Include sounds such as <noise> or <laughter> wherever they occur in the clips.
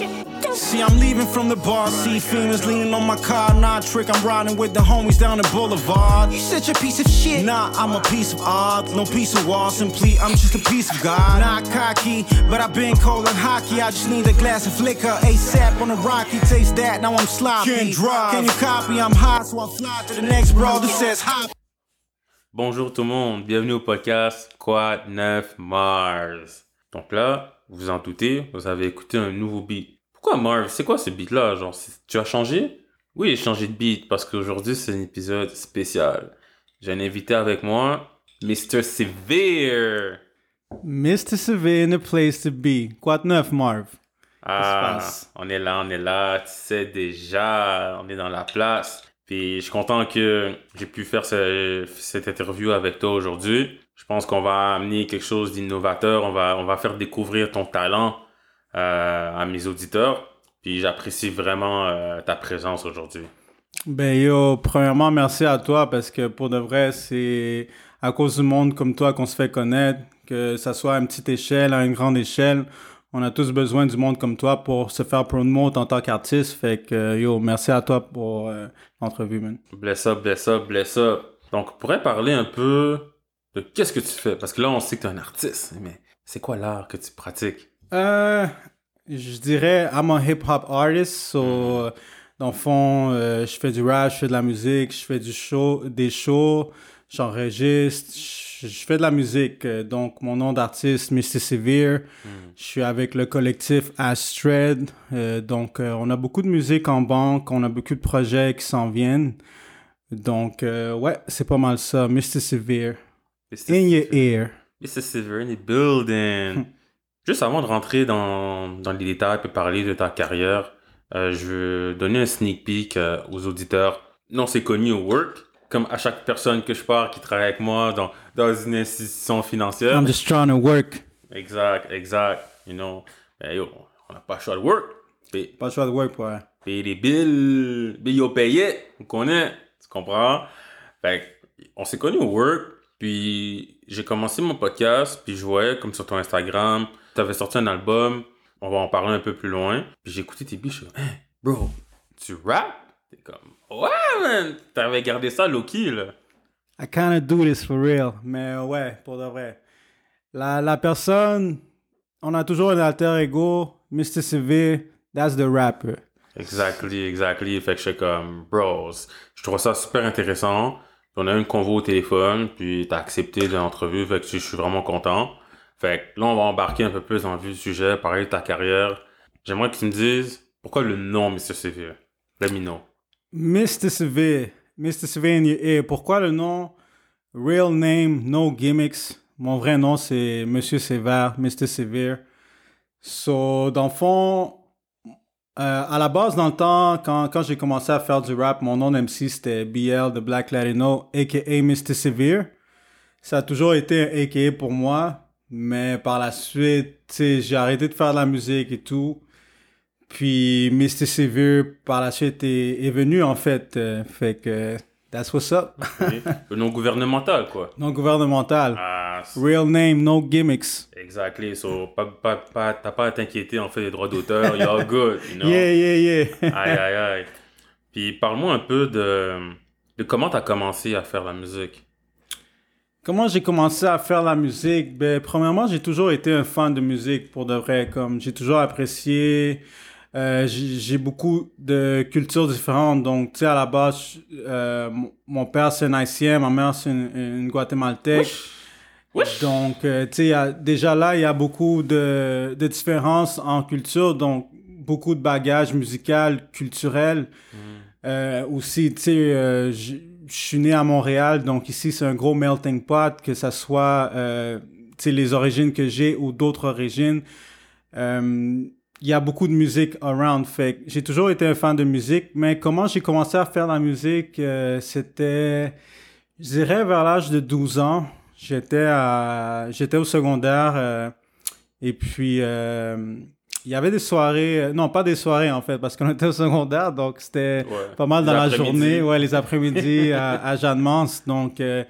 See, I'm leaving from the bar. See, females leaning on my car. Nah, trick, I'm riding with the homies down the boulevard. You such a piece of shit. Nah, I'm a piece of art. No piece of wall. Simply, I'm just a piece of God. Not cocky, but I've been cold like hockey. I just need a glass of liquor. ASAP on a rocky. Taste that, now I'm sloppy. Can't drive. Can you copy? I'm hot, so I fly to the next bro that says hop. Bonjour tout le monde, bienvenue au podcast Quad 9 Mars. Donc là, vous en doutez, vous avez écouté un nouveau beat. Pourquoi Marv? C'est quoi ce beat-là? Genre, tu as changé? Oui, j'ai changé de beat parce qu'aujourd'hui c'est un épisode spécial. J'ai un invité avec moi, Mr. Severe. Mr. Severe in the place to be. Quoi de neuf, Marv? Ah, on est là, on est là. Tu sais déjà, on est dans la place. Puis je suis content que j'ai pu faire cette interview avec toi aujourd'hui. Je pense qu'on va amener quelque chose d'innovateur. On va, on va faire découvrir ton talent euh, à mes auditeurs. Puis j'apprécie vraiment euh, ta présence aujourd'hui. Ben yo, premièrement, merci à toi parce que pour de vrai, c'est à cause du monde comme toi qu'on se fait connaître, que ça soit à une petite échelle, à une grande échelle. On a tous besoin du monde comme toi pour se faire promouvoir en tant qu'artiste. Fait que yo, merci à toi pour euh, l'entrevue, man. Bless up, bless up, bless up. Donc, on pourrait parler un peu de qu'est-ce que tu fais? Parce que là, on sait que tu es un artiste, mais c'est quoi l'art que tu pratiques? Euh, je dirais, I'm a hip-hop artist, so, mm. dans le fond, euh, je fais du rap, je fais de la musique, je fais du show, des shows, j'enregistre, je, fais de la musique. Euh, donc, mon nom d'artiste, Mr. Severe. Mm. Je suis avec le collectif Astred. Euh, donc, on a beaucoup de musique en banque, on a beaucoup de projets qui s'en viennent. Donc, ouais, c'est pas mal ça, Mr. Severe. In your ear. Mr. Severe in the building. Juste avant de rentrer dans, dans les détails et parler de ta carrière, euh, je veux donner un sneak peek euh, aux auditeurs. Non, c'est connu au work. Comme à chaque personne que je parle qui travaille avec moi dans, dans une institution financière. I'm just trying to work. Exact, exact. You know, ben yo, on n'a pas le choix de work. pas le choix de work, ouais. Payer les billes, billes au payé, on connaît, tu comprends? Fait on s'est connu au work, puis j'ai commencé mon podcast, puis je voyais comme sur ton Instagram, t'avais sorti un album, on va en parler un peu plus loin. Puis j'ai écouté tes beats, je suis comme, hey, bro, tu rap? T'es comme, ouais, man, t'avais gardé ça low-key, là. I kinda do this for real, mais ouais, pour de vrai. La, la personne, on a toujours un alter ego, Mr. CV, that's the rapper. Exactly, exactly. Fait que je suis comme, bros, je trouve ça super intéressant. On a eu une convo au téléphone, puis t'as accepté l'entrevue, fait que je suis vraiment content. Fait là, on va embarquer un peu plus dans le du sujet, parler de ta carrière. J'aimerais que tu me dises pourquoi le nom Mr. Severe? Le Mino. Mr. Severe. Mr. Severe. Pourquoi le nom? Real name, no gimmicks? Mon vrai nom, c'est Monsieur Sévère, Mr. Severe. So, dans le fond, euh, à la base, dans le temps, quand, quand j'ai commencé à faire du rap, mon nom d'MC, c'était BL, The Black Latino, a.k.a. Mr. Severe. Ça a toujours été un a.k.a. pour moi. Mais par la suite, j'ai arrêté de faire de la musique et tout. Puis Mr. Severe, par la suite, est, est venu en fait. Euh, fait que, that's what's up. Le nom gouvernemental, quoi. <laughs> Non gouvernemental. Ah, Real name, no gimmicks. Exactly. So, pas, pas, pas, t'as pas à t'inquiéter en fait des droits d'auteur. You're good, you know. Yeah, yeah, yeah. aïe, aïe, aïe. Puis parle-moi un peu de, de comment t'as commencé à faire la musique. Comment j'ai commencé à faire la musique? Ben, premièrement, j'ai toujours été un fan de musique pour de vrai. Comme j'ai toujours apprécié. Euh, j'ai beaucoup de cultures différentes. Donc, tu sais, à la base, euh, mon père c'est un haïtien, ma mère c'est une, guatémaltèque. Donc, euh, tu sais, déjà là, il y a beaucoup de, de différences en culture. Donc, beaucoup de bagages musical, culturel. Mm. aussi, tu sais, je suis né à Montréal, donc ici c'est un gros melting pot, que ce soit euh, les origines que j'ai ou d'autres origines. Euh, il y a beaucoup de musique around. Fait j'ai toujours été un fan de musique, mais comment j'ai commencé à faire la musique, euh, c'était, je dirais vers l'âge de 12 ans. J'étais à, j'étais au secondaire euh, et puis il y avait des soirées, euh, non pas des soirées en fait, parce qu'on <laughs> était au secondaire, donc c'était pas mal dans la journée, ouais, les après-midi <laughs> à, à Jeanne Mance. Donc euh,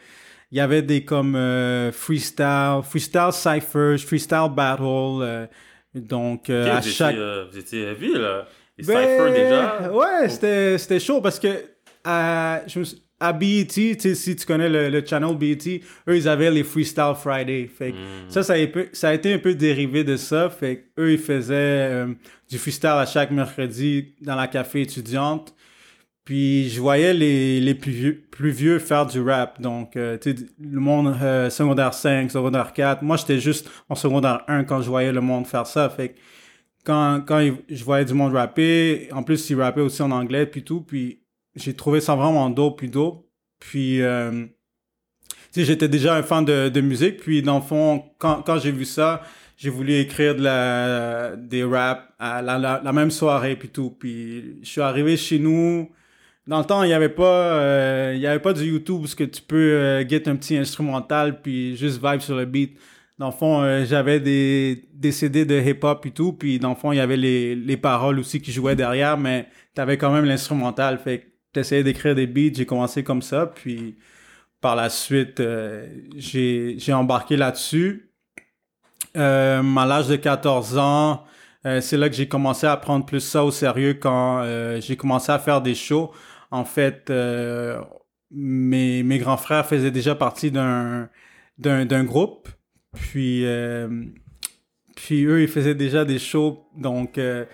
il y avait des comme euh, freestyle, freestyle cyphers, freestyle battle. Donc, euh, à vous, chaque... étiez, euh, vous étiez heavy, là. Les Ben, déjà. Ouais, c'était, c'était chaud parce que à, je me suis- à BET, si tu connais le, le channel BET, eux, ils avaient les Freestyle Friday. Fait que Hmm. ça, ça a, été- ça a été un peu dérivé de ça. Fait que eux, ils faisaient euh, du freestyle à chaque mercredi dans la café étudiante. Puis je voyais les, les plus, vieux, plus vieux faire du rap. Donc, euh, tu le monde euh, secondaire 5, secondaire 4. Moi, j'étais juste en secondaire 1 quand je voyais le monde faire ça. Fait que quand, quand je voyais du monde rapper, en plus, ils rappaient aussi en anglais, puis tout. Puis j'ai trouvé ça vraiment dope, puis dope. Puis, euh, tu sais, j'étais déjà un fan de, de musique. Puis, dans le fond, quand, quand j'ai vu ça, j'ai voulu écrire de la, des raps à la même soirée, puis tout. Puis, je suis arrivé chez nous. Dans le temps, il n'y avait pas, euh, avait pas du YouTube parce que tu peux euh, get un petit instrumental puis juste vibe sur le beat. Dans le fond, euh, j'avais des, des CD de hip-hop et tout, puis dans le fond, il y avait les, les paroles aussi qui jouaient derrière, mais t'avais quand même l'instrumental. Fait que t'essayais d'écrire des beats, j'ai commencé comme ça, puis par la suite, euh, j'ai embarqué là-dessus. À l'âge de 14 ans, c'est là que j'ai commencé à prendre plus ça au sérieux quand j'ai commencé à faire des shows. En fait, euh, mes, mes grands frères faisaient déjà partie d'un groupe. Puis, euh, puis eux, ils faisaient déjà des shows. Donc, euh,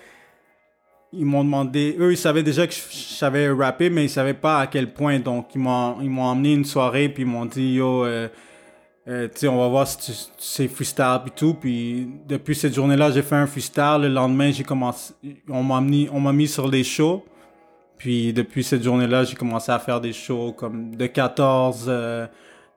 ils m'ont demandé... Eux, ils savaient déjà que je, savais rapper, mais ils savaient pas à quel point. Donc, ils m'ont emmené une soirée, puis ils m'ont dit, yo... euh, tu on va voir si tu, tu sais freestyle et tout. Puis depuis cette journée-là, j'ai fait un freestyle. Le lendemain, j'ai commencé, on m'a mis sur les shows. Puis depuis cette journée-là, j'ai commencé à faire des shows comme de 14, euh,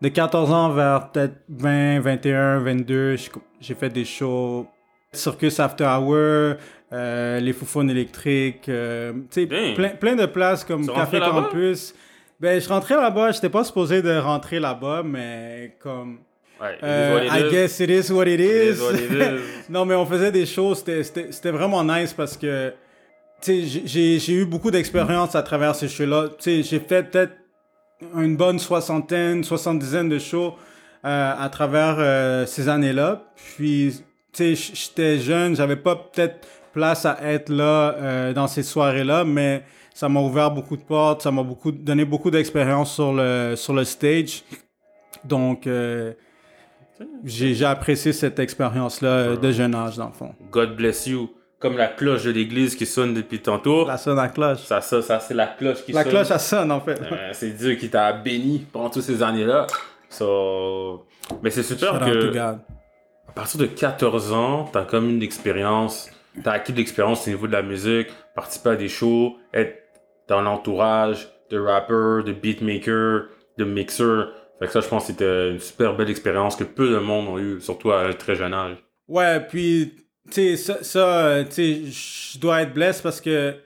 de 14 ans vers peut-être 20, 21, 22. J'ai- fait des shows Circus After Hour, euh, les Foufounes électriques, euh, tu sais, plein, plein de places comme Tu Café? Campus. Ben, je rentrais là-bas, j'étais pas supposé de rentrer là-bas, mais comme... Ouais, it is Euh, what it I is. guess it is what it It is. is what it is. <laughs> non, mais on faisait des choses, c'était- vraiment nice parce que, j'ai- eu beaucoup d'expérience à travers ces shows-là. J'ai fait peut-être une bonne soixantaine, soixante-dizaine de shows euh, à travers euh, ces années-là. Puis, j'étais jeune, j'avais pas peut-être place à être là euh, dans ces soirées-là, mais ça m'a ouvert beaucoup de portes, ça m'a beaucoup donné beaucoup d'expérience sur le sur le stage. Donc, j'ai apprécié cette expérience-là de jeune âge, dans le fond. God bless you. Comme la cloche de l'église qui sonne depuis tantôt. La sonne à cloche. Ça, ça, ça c'est la cloche qui La sonne. cloche, elle sonne, en fait. Euh, c'est Dieu qui t'a béni pendant toutes ces années-là. So... Mais c'est super que à partir de 14 ans, t'as comme une expérience, t'as acquis de l'expérience au niveau de la musique, participer à des shows, être dans l'entourage de rappers, de beatmakers, de mixers. Fait que ça, je pense que c'était une super belle expérience que peu de monde ont eu, surtout à un très jeune âge. Ouais, puis, tu sais, ça, ça euh, tu sais, je dois être blessé parce que, tu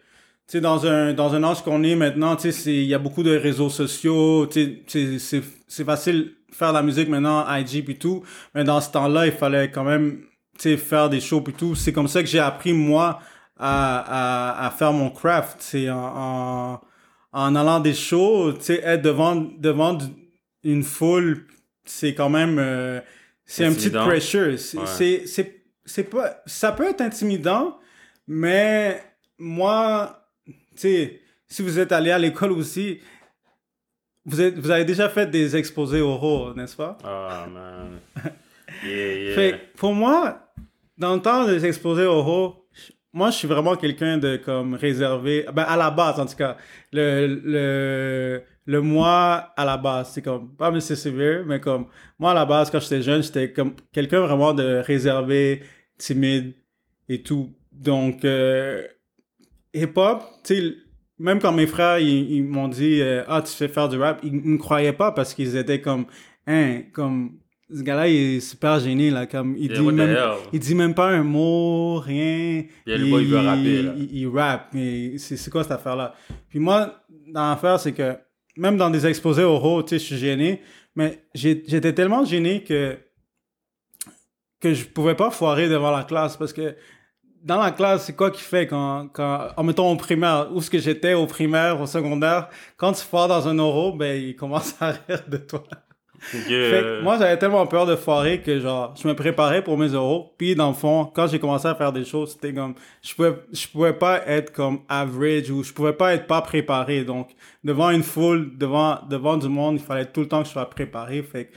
sais, dans un, dans un âge qu'on est maintenant, tu sais, il y a beaucoup de réseaux sociaux, tu sais, c'est- c'est facile faire de la musique maintenant, IG puis tout, mais dans ce temps-là, il fallait quand même, tu sais, faire des shows puis tout. C'est comme ça que j'ai appris, moi, à, à, à faire mon craft, c'est en, en, en allant des shows, tu sais, être devant, devant une foule, c'est quand même, euh, c'est un petit pressure. C'est, Ouais. c'est, c'est, c'est pas, ça peut être intimidant, mais moi, tu sais, si vous êtes allé à l'école aussi, vous, êtes, vous avez déjà fait des exposés oraux, n'est-ce pas? Ah, man. <laughs> Yeah, yeah. Fait pour moi, dans le temps des exposés oraux, moi, je suis vraiment quelqu'un de comme réservé. Ben, à la base, en tout cas. Le, le, le moi, à la base, c'est comme, pas Mr. Severe, mais comme, moi, à la base, quand j'étais jeune, j'étais comme quelqu'un vraiment de réservé, timide et tout. Donc, euh, hip-hop, tu sais, même quand mes frères, ils, ils m'ont dit, euh, ah, tu fais faire du rap, ils, me croyaient pas parce qu'ils étaient comme, hein, comme, ce gars-là, il est super gêné, là, comme, il Yeah, dit même, il dit même pas un mot, rien. Yeah, le boy, il veut rapper, là. Il, il rappe, mais c'est c'est quoi cette affaire-là? Puis moi, dans l'affaire, c'est que même dans des exposés oraux, tu sais, je suis gêné, mais j'étais tellement gêné que que je pouvais pas foirer devant la classe parce que dans la classe, c'est quoi qui fait quand, quand, en mettons au primaire, où est-ce que j'étais au primaire, au secondaire, quand tu foires dans un euro, ben, ils commencent à <laughs> rire de toi. Fait que moi, j'avais tellement peur de foirer que, genre, je me préparais pour mes euros. Puis, dans le fond, quand j'ai commencé à faire des choses, c'était comme, je pouvais, je pouvais pas être comme average ou je pouvais pas être pas préparé. Donc, devant une foule, devant, devant du monde, il fallait tout le temps que je sois préparé. Fait que,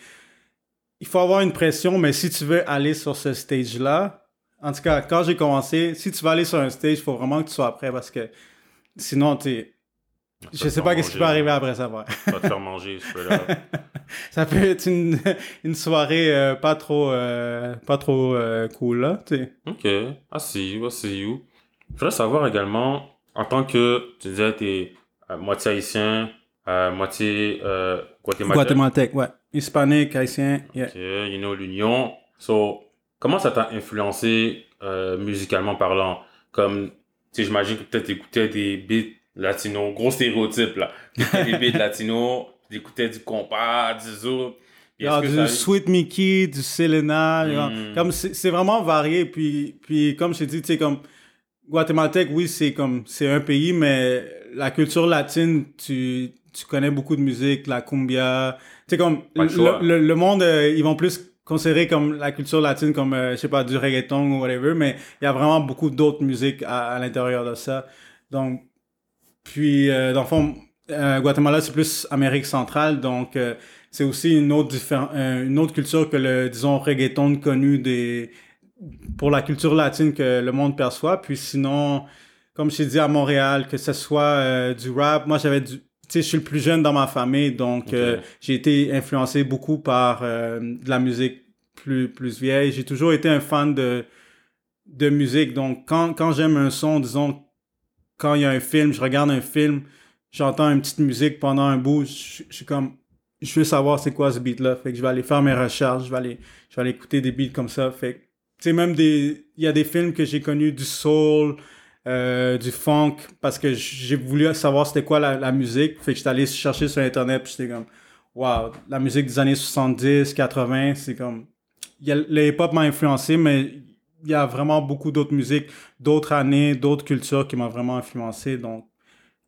il faut avoir une pression, mais si tu veux aller sur ce stage-là, en tout cas, quand j'ai commencé, si tu vas aller sur un stage, il faut vraiment que tu sois prêt parce que sinon, tu je sais pas qu'est-ce qui peut arriver après ça. Ouais. Vas te faire manger, ce là <laughs> Ça peut être une, une soirée euh, pas trop, euh, pas trop euh, cool, là, tu sais. Ok. I see you, I see you. Je voudrais savoir également, en tant que, tu disais, t'es moitié haïtien, moitié guatémaltèque. Guatémaltèque, ouais. Hispanique, haïtien, yeah. Ok, you know, l'union. So, comment ça t'a influencé musicalement parlant? Comme, tu sais, j'imagine que peut-être t'écoutais des beats latino, gros stéréotype là. Des beats latino, t'écoutais du compas, du zouk. du Sweet Mickey, du Selena, hmm. comme c'est vraiment varié. Puis, puis comme je t'ai dit, tu sais, comme Guatémaltèque, oui, c'est comme c'est un pays, mais la culture latine, tu, tu connais beaucoup de musique, la cumbia. Tu sais, comme le, le, monde, euh, ils vont plus considérer comme la culture latine comme, euh, je sais pas, du reggaeton ou whatever, mais il y a vraiment beaucoup d'autres musiques à, à l'intérieur de ça. Donc, puis, euh, dans le fond, euh, Guatemala, c'est plus Amérique centrale, donc euh, c'est aussi une autre, une autre culture que le, disons, reggaeton connu des, pour la culture latine que le monde perçoit. Puis sinon, comme je t'ai dit à Montréal, que ce soit du rap, moi j'avais du... Tu sais, je suis le plus jeune dans ma famille, donc j'ai été influencé beaucoup par de la musique plus, plus vieille. J'ai toujours été un fan de, de musique, donc quand, quand j'aime un son, disons, quand il y a un film, je regarde un film, j'entends une petite musique pendant un bout, je, suis comme, je veux savoir c'est quoi ce beat-là. Fait que je vais aller faire mes recherches, je vais aller, je vais aller écouter des beats comme ça. Fait que, tu sais, même des, il y a des films que j'ai connus du soul, euh, du funk, parce que j'ai voulu savoir c'était quoi la, musique. Fait que j'étais allé chercher sur Internet, puis j'étais comme, wow, la musique des années 70, 80, c'est comme, le m'a influencé, mais il y a vraiment beaucoup d'autres musiques, d'autres années, d'autres cultures qui m'ont vraiment influencé. Donc,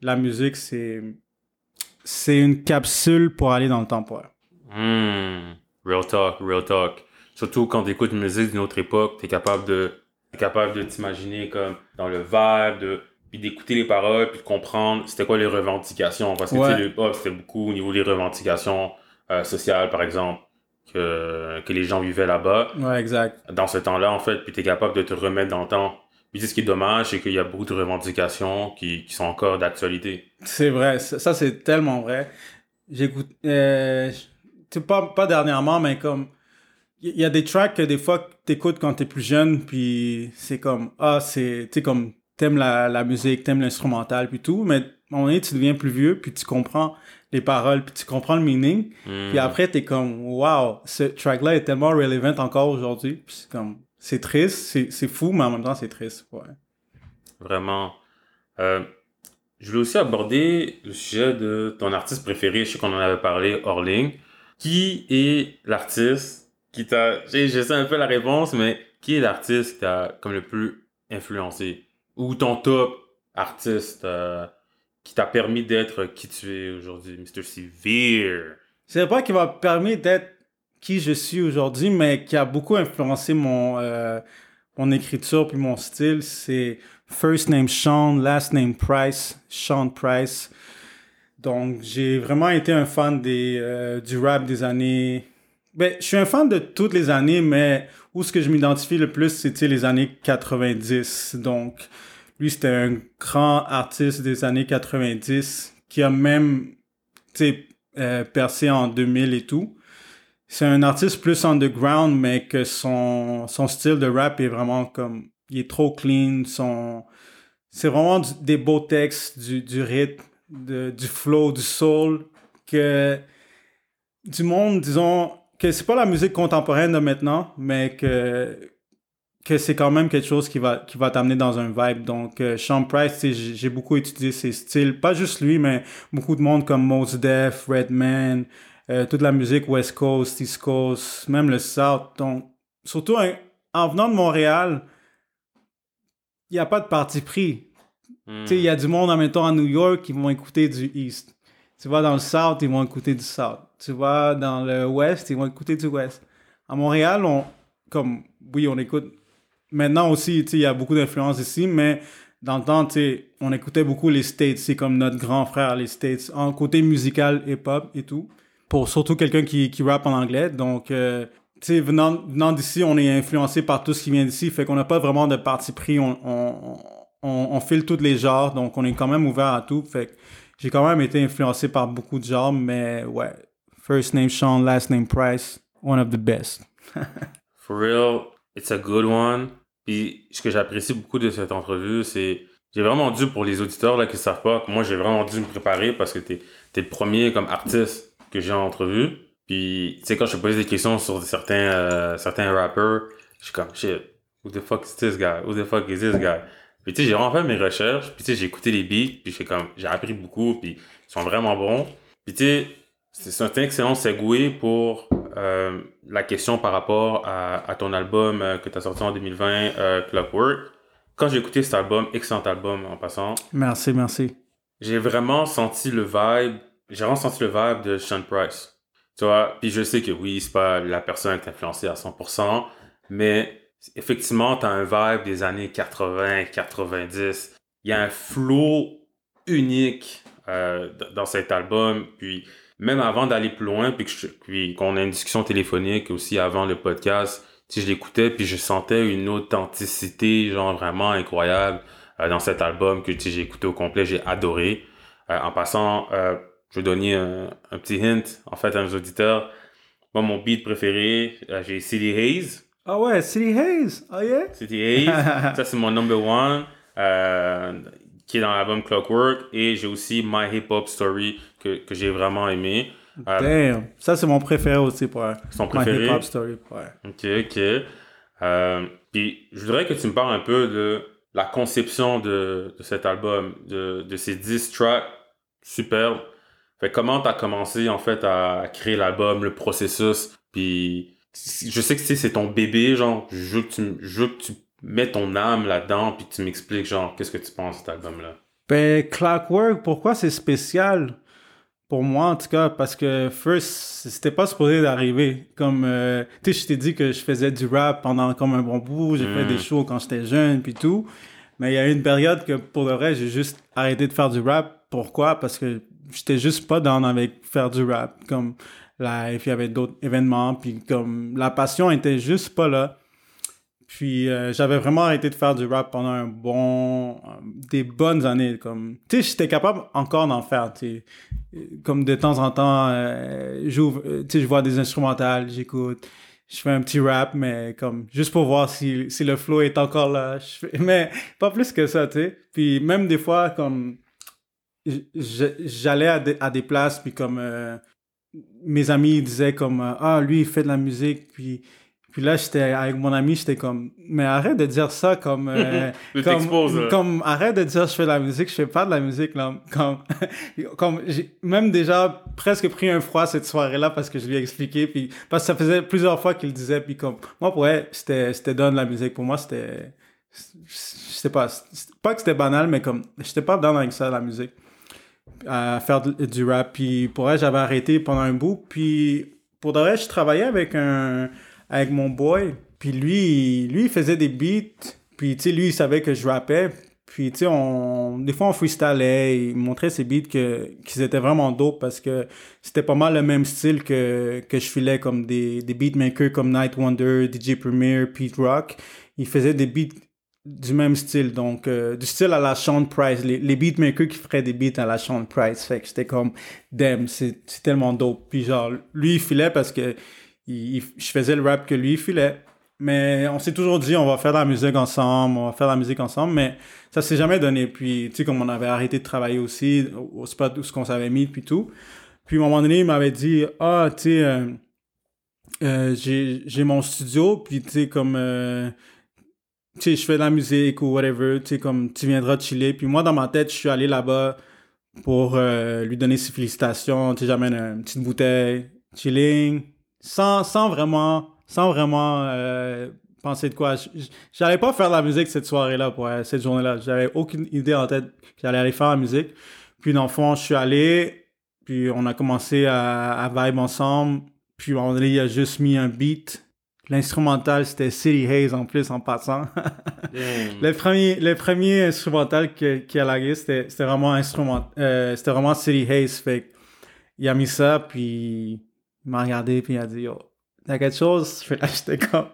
la musique, c'est, c'est une capsule pour aller dans le temporaire. Hmm. Real talk, real talk. Surtout quand tu écoutes une musique d'une autre époque, tu es capable de, capable de t'imaginer comme dans le vibe, de, puis d'écouter les paroles, puis de comprendre c'était quoi les revendications. Parce que le hip c'était beaucoup au niveau des revendications euh, sociales, par exemple que, que les gens vivaient là-bas. Ouais, exact. Dans ce temps-là, en fait, puis tu es capable de te remettre dans le temps. Puis ce qui est dommage, c'est qu'il y a beaucoup de revendications qui, qui sont encore d'actualité. C'est vrai, ça, c'est tellement vrai. J'écoute, euh, pas, pas dernièrement, mais comme, il y, a des tracks que des fois t'écoutes quand t'es plus jeune, puis c'est comme, ah, c'est, tu sais, comme, t'aimes la, la musique, t'aimes l'instrumental, puis tout, mais à un moment donné, tu deviens plus vieux, puis tu comprends les paroles, puis tu comprends le meaning. Puis hmm. après, t'es comme, wow, ce track-là est tellement relevant encore aujourd'hui. Puis c'est comme, c'est triste, c'est fou, mais en même temps, c'est triste. Ouais. Vraiment. Euh, je voulais aussi aborder le sujet de ton artiste préféré. Je sais qu'on en avait parlé hors ligne. Qui est l'artiste qui t'a. Je sais un peu la réponse, mais qui est l'artiste qui t'a comme le plus influencé? Ou ton top artiste euh, qui t'a permis d'être qui tu es aujourd'hui, Mr. Severe? C'est pas qui m'a permis d'être qui je suis aujourd'hui, mais qui a beaucoup influencé mon, euh, mon écriture puis mon style. C'est First Name Sean, Last Name Price, Sean Price. Donc, j'ai vraiment été un fan des, euh, du rap des années... Ben, je suis un fan de toutes les années, mais où ce que je m'identifie le plus, c'était les années 90. Donc, lui, c'était un grand artiste des années 90 qui a même, euh, percé en 2000 et tout. C'est un artiste plus underground, mais que son, style de rap est vraiment comme, il est trop clean, c'est vraiment des beaux textes, du, du rythme, du flow, du soul, que du monde, disons, que c'est pas la musique contemporaine de maintenant, mais que que c'est quand même quelque chose qui va, qui va t'amener dans un vibe. Donc, euh, Sean Price, j'ai beaucoup étudié ses styles. Pas juste lui, mais beaucoup de monde comme Mos Def, Redman, euh, toute la musique West Coast, East Coast, même le South. Donc, surtout en, venant de Montréal, il n'y a pas de parti pris. Hmm. Tu sais, il y a du monde en même temps à New York qui vont écouter du East. Tu vas dans le South, ils vont écouter du South. Tu vois, dans le West, ils vont écouter du West. À Montréal, on, comme, oui, on écoute. Maintenant aussi, il y a beaucoup d'influence ici, mais dans le temps, on écoutait beaucoup les States. C'est comme notre grand frère, les States, en côté musical, hip-hop et tout. Pour surtout quelqu'un qui, qui rappe en anglais. Donc, euh, venant, venant d'ici, on est influencé par tout ce qui vient d'ici. Fait qu'on n'a pas vraiment de parti pris. On, on, on, on file tous les genres. Donc, on est quand même ouvert à tout. Fait que j'ai quand même été influencé par beaucoup de genres. Mais ouais, first name Sean, last name Price. One of the best. <laughs> For real, it's a good one. Puis ce que j'apprécie beaucoup de cette entrevue, c'est j'ai vraiment dû pour les auditeurs là qui savent pas, moi j'ai vraiment dû me préparer parce que t'es es le premier comme artiste que j'ai en entrevue. Puis tu sais quand je te pose des questions sur certains euh, certains rappers, je suis comme shit, who the fuck is this guy? Who the fuck is this guy? Puis tu sais j'ai vraiment fait mes recherches, puis tu sais j'ai écouté les beats, puis j'ai comme j'ai appris beaucoup, puis ils sont vraiment bons. Puis tu sais c'est un excellent segue pour euh, la question par rapport à, ton album euh, que tu as sorti en 2020, euh, Clockwork. Quand j'ai écouté cet album, excellent album en passant. Merci, merci. J'ai vraiment senti le vibe, j'ai vraiment senti le vibe de Sean Price. Tu vois, puis je sais que oui, c'est pas la personne qui est influencée à 100%, mais effectivement, tu as un vibe des années 80, 90. Il y a un flow unique dans cet album, puis même avant d'aller plus loin, puis qu'on ait une discussion téléphonique aussi avant le podcast, si je l'écoutais, puis je sentais une authenticité, genre vraiment incroyable euh, dans cet album que j'ai écouté au complet, j'ai adoré. Euh, en passant, euh, je vais donner un, petit hint, en fait, à nos auditeurs. Moi, mon beat préféré, j'ai City Haze. Ah ouais, City Haze, oh yeah? City Haze, <laughs> ça c'est mon number one qui est dans l'album Clockwork. Et j'ai aussi My Hip Hop Story que, que j'ai vraiment aimé. Euh, Damn. Ça, c'est mon préféré aussi pour Son préféré? Hip Hop Story, ouais. Ok, ok. Euh, puis je voudrais que tu me parles un peu de la conception de, de cet album, de, de ces 10 tracks superbes. Fait comment t'as commencé en fait à créer l'album, le processus, puis je sais que c'est ton bébé, genre, je veux que tu, je veux que tu mets ton âme là-dedans, puis tu m'expliques, genre, qu'est-ce que tu penses de cet album-là? Ben, Clockwork, pourquoi c'est spécial? Pour moi, en tout cas, parce que First, c'était pas supposé d'arriver. Comme, euh, tu sais, je t'ai dit que je faisais du rap pendant comme un bon bout, j'ai fait des mm. shows quand j'étais jeune, puis tout. Mais il y a eu une période que, pour le vrai, j'ai juste arrêté de faire du rap. Pourquoi? Parce que j'étais juste pas dans avec faire du rap. Comme, live, il y avait d'autres événements, puis comme, la passion était juste pas là. Puis euh, j'avais vraiment arrêté de faire du rap pendant un bon, euh, des bonnes années. Comme, tu sais, j'étais capable encore d'en faire. Tu comme de temps en temps, euh, je vois des instrumentales, j'écoute, je fais un petit rap, mais comme juste pour voir si, si le flow est encore là. <laughs> mais pas plus que ça, tu sais. Puis même des fois, comme j'allais à, à, des places, puis comme mes amis disaient comme ah lui il fait de la musique, puis puis là, j'étais avec mon ami, j'étais comme, mais arrête de dire ça comme, euh, <laughs> comme, comme, arrête de dire je fais de la musique, je fais pas de la musique là. Comme, <laughs> comme j'ai même déjà presque pris un froid cette soirée-là parce que je lui ai expliqué, puis parce que ça faisait plusieurs fois qu'il disait, puis comme, moi pour elle, c'était, c'était dans de la musique. Pour moi, c'était, je sais pas, pas que c'était banal, mais comme, j'étais pas dans avec ça la musique, à faire du rap. Puis pour elle, j'avais arrêté pendant un bout, puis pour de vrai, je travaillais avec un avec mon boy. Puis lui, lui, il faisait des beats. Puis, tu sais, lui, il savait que je rappais. Puis, tu sais, on, des fois, on freestylait. Il montrait ses beats que, qu'ils étaient vraiment dope parce que c'était pas mal le même style que, que je filais comme des, des beatmakers comme Night Wonder, DJ Premier, Pete Rock. Il faisait des beats du même style, donc euh, du style à la Sean Price, les, les beatmakers qui feraient des beats à la Sean Price, fait que c'était comme, damn, c'est tellement dope. Puis genre, lui, il filait parce que je faisais le rap que lui filait. Mais on s'est toujours dit, on va faire de la musique ensemble, on va faire de la musique ensemble, mais ça s'est jamais donné. Puis, tu sais, comme on avait arrêté de travailler aussi au spot où ce qu'on s'avait mis, puis tout. Puis, à un moment donné, il m'avait dit, ah, tu sais, euh, euh, j'ai mon studio, puis, tu sais, comme, euh, tu sais, je fais de la musique ou whatever, tu sais, comme, tu viendras chiller. Puis, moi, dans ma tête, je suis allé là-bas pour lui donner ses félicitations, tu sais, j'amène une petite bouteille, chilling, sans, sans vraiment, sans vraiment euh, penser de quoi. J'allais pas faire la musique cette soirée-là, pour euh, cette journée-là. J'avais aucune idée en tête que j'allais aller faire la musique. Puis dans le fond, je suis allé, puis on a commencé à, à vibe ensemble. Puis on il a juste mis un beat. L'instrumental, c'était City Haze en plus, en passant. <laughs> le premier, le premier instrumental qu'il qui a lagué, c'était, c'était vraiment instrument, euh, c'était vraiment City Haze. Fait il a mis ça, puis il m'a regardé, puis il a dit, yo, t'as quelque chose? <laughs> Puis là, j'étais comme,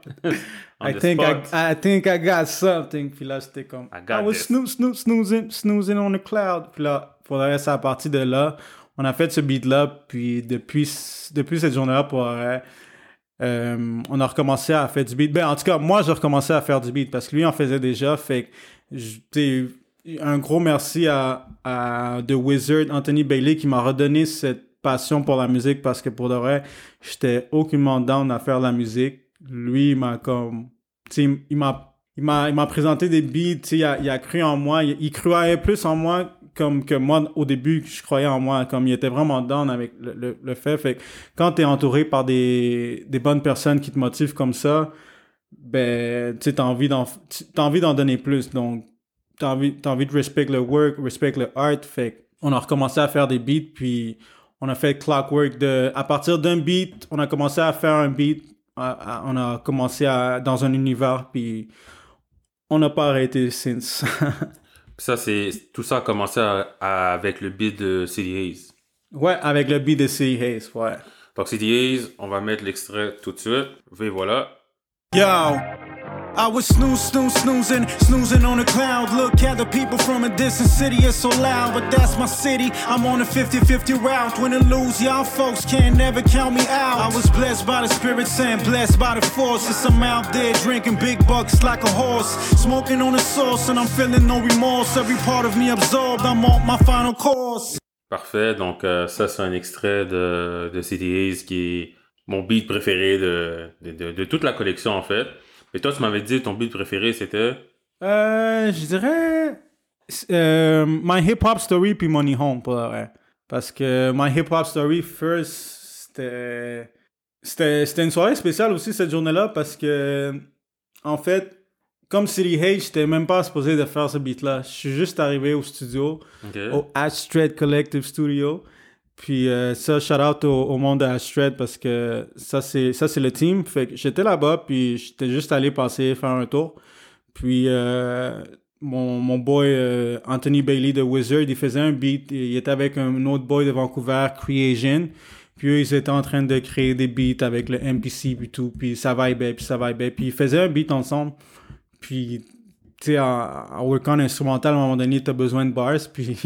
I think I. I think I got something. Puis là, j'étais comme, I got I was snoo, snoo, snoozing, snoozing on the cloud. Puis là, pour le reste, à partir de là, on a fait ce beat-là, puis depuis, depuis cette journée-là, pour euh, on a recommencé à faire du beat. Ben, en tout cas, moi, j'ai recommencé à faire du beat parce que lui en faisait déjà. Fait que, un gros merci à, à The Wizard, Anthony Bailey, qui m'a redonné cette passion pour la musique parce que pour de vrai, j'étais aucunement down à faire la musique. Lui, il m'a comme, tu il m'a il m'a présenté des beats, il a, il a cru en moi, il, croyait plus en moi comme que moi au début je croyais en moi, comme il était vraiment down avec le, le, le fait. Fait que quand tu es entouré par des, des bonnes personnes qui te motivent comme ça, ben tu t'as envie d'en t'as envie d'en donner plus. Donc t'as envie t'as envie de respect le work, respect le art, fait on a recommencé à faire des beats puis on a fait Clockwork de à partir d'un beat, on a commencé à faire un beat, à- à- on a commencé à dans un univers puis on n'a pas arrêté since. <laughs> Ça, c'est... Tout ça a commencé avec le beat de City Haze. ouais, avec le beat de City Hayes, ouais. Donc, City Haze, on va mettre l'extrait tout de suite. Et voilà. Yo, I was snooze, snooze, snoozing, snoozing on the cloud. Look at the people from a distant city, it's so loud, but that's my city. I'm on a 50 50 route. Win or lose, y'all folks can't never count me out. I was blessed by the spirits and blessed by the forces. I'm out there drinking big bucks like a horse, smoking on the sauce, and I'm feeling no remorse. Every part of me absorbed, I'm on my final course. Parfait. Donc, euh, ça, c'est un extrait de, de qui est mon beat préféré de, de, de, de toute la collection, en fait. Et toi, tu m'avais dit ton beat préféré, c'était... Euh, je dirais euh, My Hip Hop Story puis Money Home pour vrai. Parce que My Hip Hop Story first, c'était c'était une soirée spéciale aussi cette journée-là parce que en fait, comme City H, j'étais même pas supposé de faire ce beat-là. Je suis juste arrivé au studio. Au Astrid Collective Studio. Puis euh, ça, shout out au, au monde de Astrid parce que ça c'est ça c'est le team. Fait que j'étais là-bas puis j'étais juste allé passer faire un tour. Puis euh, mon, mon boy euh, Anthony Bailey de Wizard, il faisait un beat. Il était avec un autre boy de Vancouver, Creation. Puis eux, ils étaient en train de créer des beats avec le MPC puis tout. Puis ça vibait, puis ça vibait. Puis ils faisaient un beat ensemble. Puis tu en, en workant instrumental, à un moment donné, t'as besoin de bars. <laughs> Puis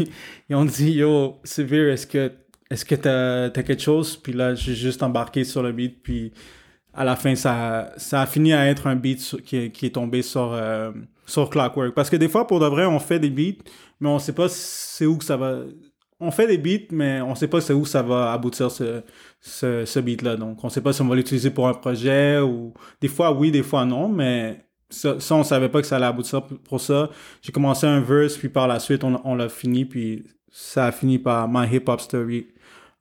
ils ont dit, yo, Severe, est-ce que est-ce que t'as as quelque chose? Puis là, j'ai juste embarqué sur le beat. Puis à la fin, ça, ça a fini à être un beat qui, qui est tombé sur, euh, sur Clockwork. Parce que des fois, pour de vrai, on fait des beats, mais on sait pas c'est où que ça va. On fait des beats, mais on sait pas c'est où ça va aboutir ce, ce, ce beat-là. Donc, on sait pas si on va l'utiliser pour un projet ou des fois oui, des fois non, mais ça, ça on savait pas que ça allait aboutir pour ça. J'ai commencé un verse, puis par la suite, on, on l'a fini, puis ça a fini par My Hip Hop Story.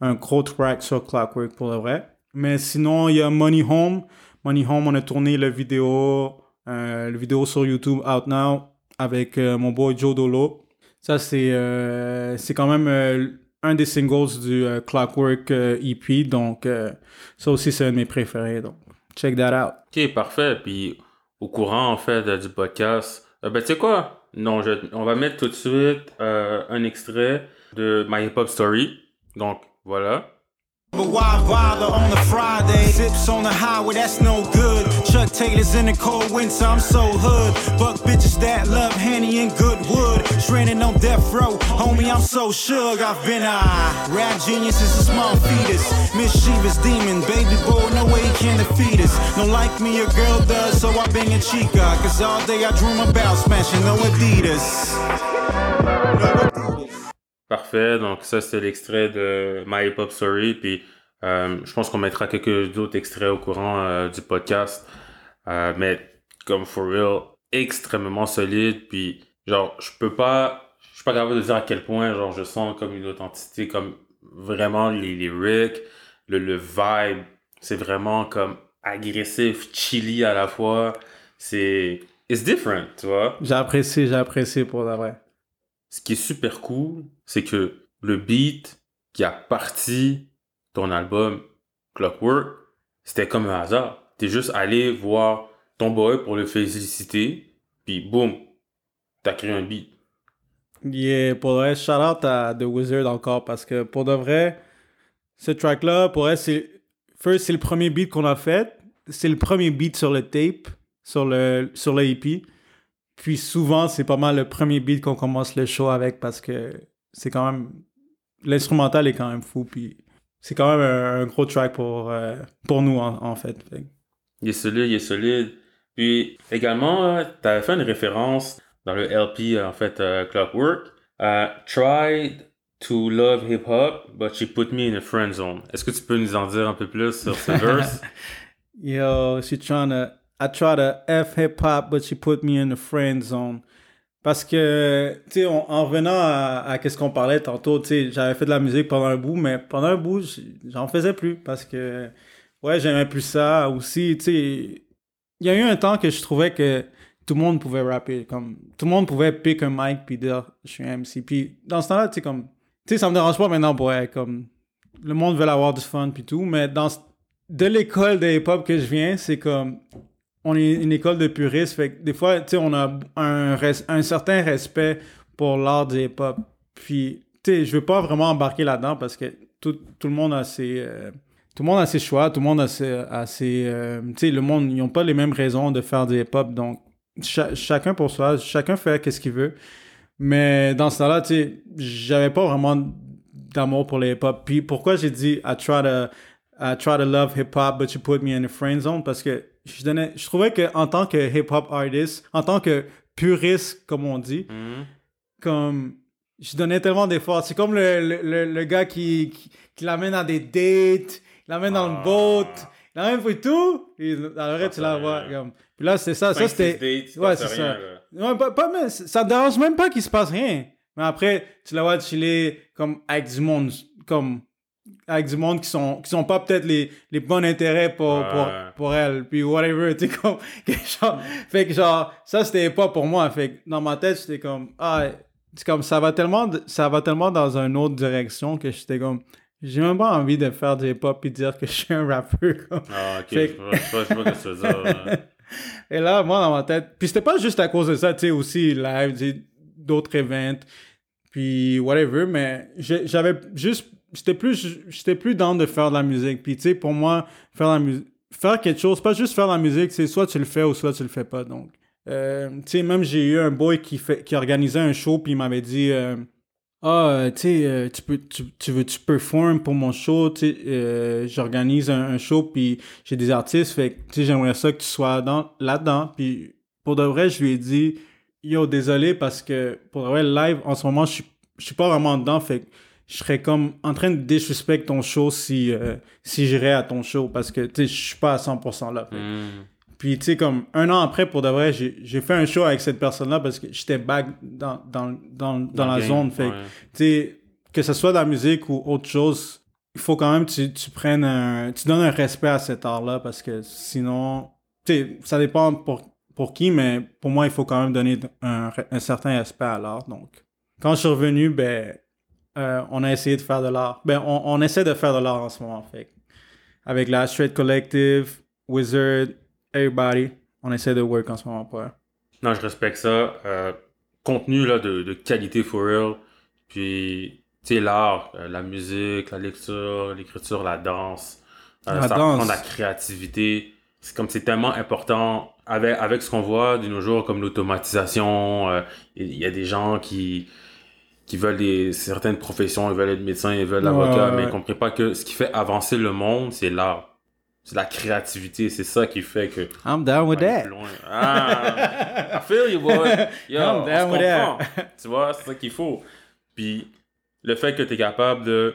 Un gros track sur Clockwork pour le vrai. Mais sinon, il y a Money Home. Money Home, on a tourné le vidéo, euh, le vidéo sur YouTube Out Now avec euh, mon boy Joe Dolo. Ça, c'est euh, quand même euh, un des singles du Clockwork EP. Donc, euh, ça aussi, c'est un de mes préférés. Donc, check that out. Ok, parfait. Puis, au courant, en fait, du podcast, ben, tu sais quoi? Non, je, on va mettre tout de suite un extrait de My Hip Hop Story. Donc, voilà. But why bother on a Friday? Sips on the highway, that's no good. Chuck Taylor's in the cold winter, I'm so hood. Buck bitches that love Henny and Goodwood. Stranded on death row, homie, I'm so shook. I've been a rap genius is a small fetus. Mischievous demon, baby boy, no way he can defeat us. No like me, a girl does, so I bang a chica. Cause all day I dream about smashing no Adidas. Parfait. Donc, ça, c'est l'extrait de My Hip Hop Story. Puis, euh, je pense qu'on mettra quelques autres extraits au courant euh, du podcast. Euh, mais, comme for real, extrêmement solide. Puis, genre, je peux pas, je suis pas capable de dire à quel point, genre, je sens comme une authenticité, comme vraiment les lyrics, le, le vibe. C'est vraiment comme agressif, chilly à la fois. C'est, it's different, tu vois? J'ai apprécié, j'ai apprécié pour la vrai. Ce qui est super cool, c'est que le beat qui a parti ton album Clockwork, c'était comme un hasard. T'es juste allé voir ton boy pour le féliciter, puis boum, t'as créé un beat. Yeah, pour le vrai, shout out à The Wizard encore parce que pour de vrai, ce track-là, pour vrai, c'est. Le premier beat qu'on a fait. C'est le premier beat sur le tape, sur le, sur le EP. Puis souvent, c'est pas mal le premier beat qu'on commence le show avec parce que c'est quand même. L'instrumental est quand même fou. Puis c'est quand même un, un gros track pour, euh, pour nous, en, en fait. Fait Il est solide, il est solide. Puis également, tu avais fait une référence dans le LP, euh, en fait, euh, Clockwork. Euh, tried to love hip hop, but she put me in a friend zone. Est-ce que tu peux nous en dire un peu plus sur ce <laughs> verse? Yo, she trying to. I try to F hip hop, but she put me in the friend zone. Parce que, tu sais, en en revenant à, à qu'est-ce qu'on parlait tantôt, tu sais, j'avais fait de la musique pendant un bout, mais pendant un bout, j'en faisais plus parce que, ouais, j'aimais plus ça aussi, tu sais. Il y a eu un temps que je trouvais que tout le monde pouvait rapper, comme, tout le monde pouvait pick un mic puis dire, je suis un MC. Puis dans ce temps-là, tu sais, comme, tu sais, ça me dérange pas maintenant pour comme, le monde veut avoir du fun puis tout, mais dans, ce- de l'école de hip-hop que je viens, c'est comme on est une école de puristes, fait des fois, on a un, res- un certain respect pour l'art du hip-hop. Puis, tu sais, je veux pas vraiment embarquer là-dedans parce que tout, le monde a ses euh, tout le monde a ses choix, tout le monde a ses, a euh, le monde, ils pas les mêmes raisons de faire du hip-hop, donc cha- chacun pour soi, chacun fait qu'est-ce qu'il veut. Mais dans ce temps-là, tu sais, j'avais pas vraiment d'amour pour le hip-hop. Puis pourquoi j'ai dit I try to I try to love hip-hop, but you put me in a friend zone? Parce que je donnais, je trouvais que en tant que hip-hop artist, en tant que puriste, comme on dit, Hmm? comme je donnais tellement d'efforts. C'est comme le, le, le, le gars qui, qui, qui l'amène à des dates, il l'amène dans le Ah. boat, il l'amène pour tout. Et reste, tu la vois. Comme... Puis là, c'est ça. Ça, c'était. Ouais, c'est ça. Ouais, pas, pas- mais ça te dérange même pas qu'il se passe rien. Mais après, tu la vois chiller comme avec du monde, comme avec du monde qui sont qui sont pas peut-être les, les bons intérêts pour, pour, pour elle, puis whatever, <laughs> tu sais, comme, que genre, fait que genre, ça c'était pas pour moi, fait que dans ma tête, j'étais comme, ah, c'est comme, ça va tellement, ça va tellement dans une autre direction que j'étais comme, j'ai même pas envie de faire du hip-hop et dire que je suis un rappeur, comme. Ah, ok, Fait je vois, ce que tu veux dire. ouais. <laughs> Et là, moi, dans ma tête, puis c'était pas juste à cause de ça, tu sais, aussi, live, d'autres events, puis whatever, mais j'avais juste, j'étais plus, j'étais plus dans de faire de la musique. Puis tu sais, pour moi, faire la musique, faire quelque chose, pas juste faire de la musique, c'est soit tu le fais ou soit tu le fais pas. Donc, euh, tu sais, même j'ai eu un boy qui fait, qui organisait un show, puis il m'avait dit, euh, ah, euh, tu sais, tu peux, tu, tu veux, tu performes pour mon show, tu sais, j'organise un, show, puis j'ai des artistes, fait tu sais, j'aimerais ça que tu sois dans, là-dedans. Puis pour de vrai, je lui ai dit, yo, désolé, parce que pour de vrai, live, en ce moment, je suis, je suis pas vraiment dedans, fait je serais comme en train de disrespect ton show si, euh, si j'irais à ton show, parce que, je suis pas à 100% là. fait Hmm. puis, tu sais, comme un an après, pour de vrai, j'ai fait un show avec cette personne-là parce que j'étais back dans, dans, dans, dans la game, zone. Fait que, ouais. tu sais, que ce soit de la musique ou autre chose, il faut quand même que tu, tu prennes un, tu donnes un respect à cet art-là parce que sinon, tu sais, ça dépend pour, pour qui, mais pour moi, il faut quand même donner un, un certain respect à l'art. Donc, quand je suis revenu, ben, euh, on a essayé de faire de l'art. Ben, on, on essaie de faire de l'art en ce moment. Fait avec la Straight Collective, Wizard, everybody, on essaie de work en ce moment eux. Non, je respecte ça. Euh, contenu là, de, de qualité for real. Puis, tu sais, l'art, euh, la musique, la lecture, l'écriture, la danse. La ça danse. la créativité. C'est comme c'est tellement important avec, avec ce qu'on voit de nos jours comme l'automatisation. Il y a des gens qui qui veulent des certaines professions, ils veulent être médecins, ils veulent avocat, ouais, mais ils ne comprennent pas que ce qui fait avancer le monde, c'est l'art. C'est la créativité, c'est ça qui fait que I'm down with that. Ah, I feel you, boy. <laughs> Yo, I'm down with that. Tu vois, c'est ça qu'il faut. Puis, le fait que tu es capable de,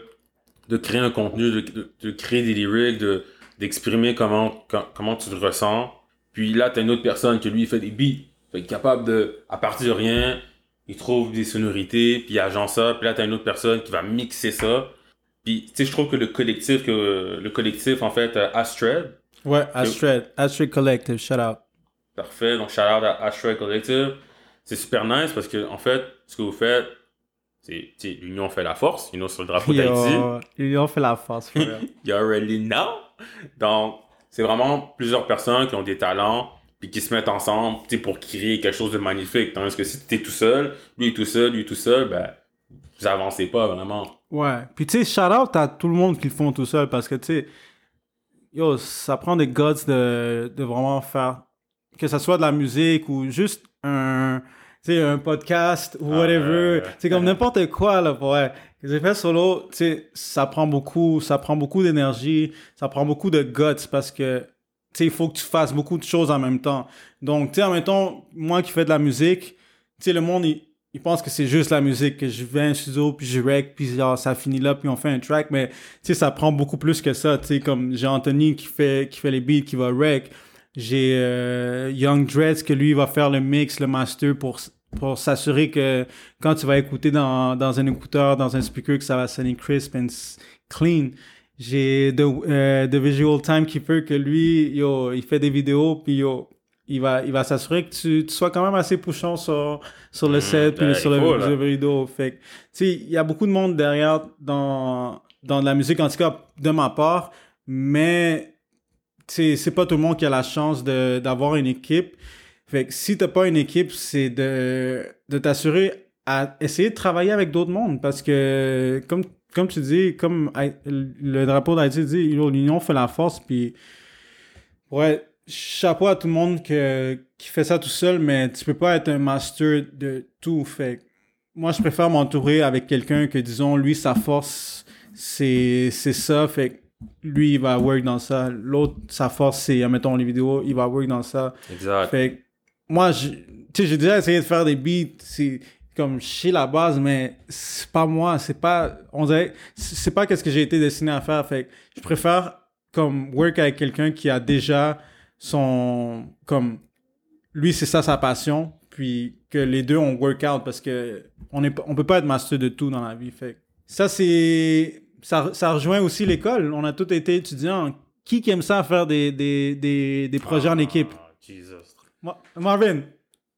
de créer un contenu, de, de, de créer des lyrics, de, d'exprimer comment, com- comment tu te ressens. Puis là, tu as une autre personne qui, lui, fait des beats. Fait capable de, à partir de rien, il trouve des sonorités, puis il agence ça. Puis là, tu as une autre personne qui va mixer ça. Puis, tu sais, je trouve que le collectif, que, le collectif, en fait, euh, Astrid, Ouais, Astrid, Astrid Collective, shout out. Parfait. Donc, shout out à Ashtray Collective. C'est super nice parce que, en fait, ce que vous faites, C'est, l'union fait la force, you know, sur le drapeau d'Haïti. Ils ont fait la force. <laughs> You already know. Donc, c'est vraiment plusieurs personnes qui ont des talents, puis qui se mettent ensemble, tu pour créer quelque chose de magnifique. Tandis que si t'es tout seul, lui est tout seul, lui est tout seul, ben, vous avancez pas vraiment. Ouais. Puis tu sais, shout out à tout le monde qui le font tout seul parce que tu sais, yo, ça prend des guts de, de vraiment faire, que ça soit de la musique ou juste un, tu sais, un podcast ou Ah, whatever. ouais. C'est comme n'importe quoi, là, pour vrai. Les effets solo, tu sais, ça prend beaucoup, ça prend beaucoup d'énergie, ça prend beaucoup de guts parce que, tu il faut que tu fasses beaucoup de choses en même temps. Donc, tu en même temps, moi qui fais de la musique, tu le monde, il, il pense que c'est juste la musique, que je vais en studio, puis je rec, puis genre, ça finit là, puis on fait un track, mais tu ça prend beaucoup plus que ça, tu comme j'ai Anthony qui fait, qui fait les beats, qui va rec, j'ai euh, Young Dreads que lui va faire le mix, le master pour, pour s'assurer que quand tu vas écouter dans, dans un écouteur, dans un speaker, que ça va sonner crisp and clean. J'ai The, euh, The Visual Timekeeper que lui, yo, il fait des vidéos, puis yo, il va, il va s'assurer que tu, tu sois quand même assez poussant sur, sur le Mhm, set, puis ben, sur le, le vidéo. Fait que, tu sais, il y a beaucoup de monde derrière dans, dans de la musique, en tout cas de ma part, mais c'est pas tout le monde qui a la chance de- d'avoir une équipe. Fait que si t'as pas une équipe, c'est de, de t'assurer à essayer de travailler avec d'autres mondes parce que, comme, comme tu dis, comme le drapeau d'Haïti dit, l'union fait la force, puis ouais, chapeau à tout le monde que, qui fait ça tout seul, mais tu peux pas être un master de tout. Fait moi, je préfère m'entourer avec quelqu'un que, disons, lui, sa force, c'est ça. Fait que lui, il va work dans ça. L'autre, sa force, c'est, mettons, les vidéos, il va work dans ça. Exact. Fait que moi, je- tu sais, j'ai déjà essayé de faire des beats, c'est comme chez la base, mais c'est pas moi, c'est pas, on dirait, c'est pas qu'est-ce que j'ai été destiné à faire. Fait que je préfère comme work avec quelqu'un qui a déjà son, comme, lui, c'est ça sa passion, puis que les deux ont work out parce que on est, on peut pas être master de tout dans la vie. Fait que ça, c'est, ça, ça rejoint aussi l'école. On a tous été étudiants. Qui qui aime ça faire des, des, des, des projets en équipe? Ah, Jesus. Ma- Marvin,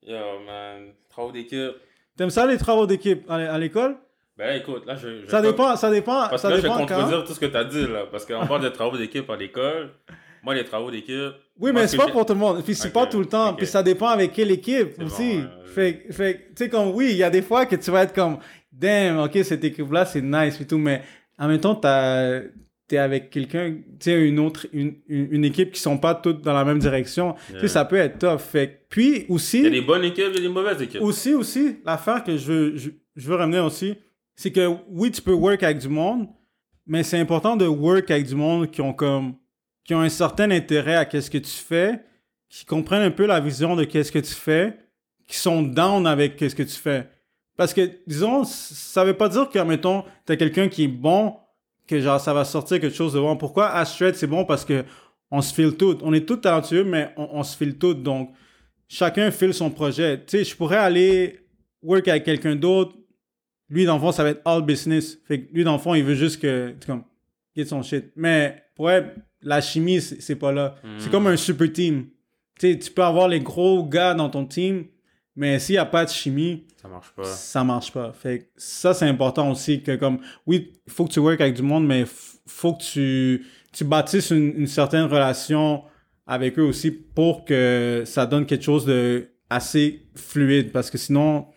Yo, man. Travaux d'équipe. T'aimes ça les travaux d'équipe à l'é- à l'école? Ben écoute, là, je. je Ça dépend, ça dépend, Parce ça que là, je vais contredire tout ce que tu as dit, là. Parce qu'on parle de travaux d'équipe à l'école. Moi, les travaux d'équipe. Oui, mais ce c'est pas pour tout le monde. Puis c'est Ok, pas tout le temps. ok. Puis ça dépend avec quelle équipe aussi. bon, ouais, Fait, fait tu sais, comme oui, il y a des fois que tu vas être comme, damn, ok, cette équipe-là, c'est nice et tout. Mais en même temps, t'as- t'es avec quelqu'un, tu sais, une autre, une, une, une équipe qui sont pas toutes dans la même direction. Tu sais, ça peut être tough. Fait puis aussi. Il y a des bonnes équipes, il y a des mauvaises équipes. Aussi, aussi, l'affaire que je veux, je, je veux ramener aussi, c'est que oui, tu peux work avec du monde, mais c'est important de work avec du monde qui ont comme qui ont un certain intérêt à qu'est-ce que tu fais, qui comprennent un peu la vision de qu'est-ce que tu fais, qui sont down avec qu'est-ce que tu fais. Parce que, disons, ça veut pas dire que, mettons, t'as quelqu'un qui est bon, que genre, ça va sortir quelque chose de bon. Pourquoi Astrid, c'est bon? Parce que on se file tout. On est tous talentueux, mais on, on se file tout. Donc, chacun file son projet. Tu sais, je pourrais aller work avec quelqu'un d'autre. Lui, dans le fond, ça va être all business. Fait que lui, dans le fond, il veut juste que, comme, get son shit. Mais, pour être, la chimie, c'est c'est pas là. C'est Mm. comme un super team. Tu sais, tu peux avoir les gros gars dans ton team, mais s'il n'y a pas de chimie, Ça marche pas. ça marche pas. Fait que ça, c'est important aussi que comme, oui, il faut que tu work avec du monde, mais faut que tu, tu bâtisses une, une certaine relation avec eux aussi pour que ça donne quelque chose de assez fluide. Parce que sinon,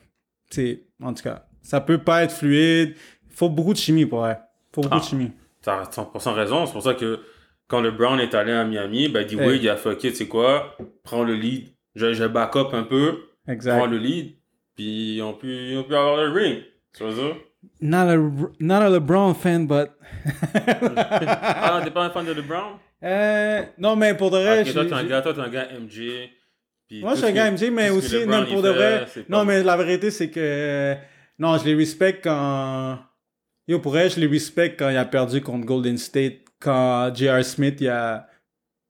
tu en tout cas, ça peut pas être fluide. Il faut beaucoup de chimie pour elle. faut beaucoup Ah. de chimie. T'as 100% raison. C'est pour ça que quand le Brown est allé à Miami, ben, dit Hey. oui, il a fait, ok, tu sais quoi, prends le lead. Je, je back up un peu, Exact. le lead, puis on peut, on peut avoir le ring. Tu vois ça? Not a, not a LeBron fan, but. <laughs> ah, t'es pas un fan de LeBron? Euh, non, mais pour de vrai, toi, t'es un gars, toi, t'es un gars MJ. Moi, je suis un gars que- MJ, mais que aussi, non, pour de vrai. Non, mais la vérité, c'est que. Non, je les respecte quand. Yo, pour elle, je les respecte quand il a perdu contre Golden State, quand J.R. Smith, il a,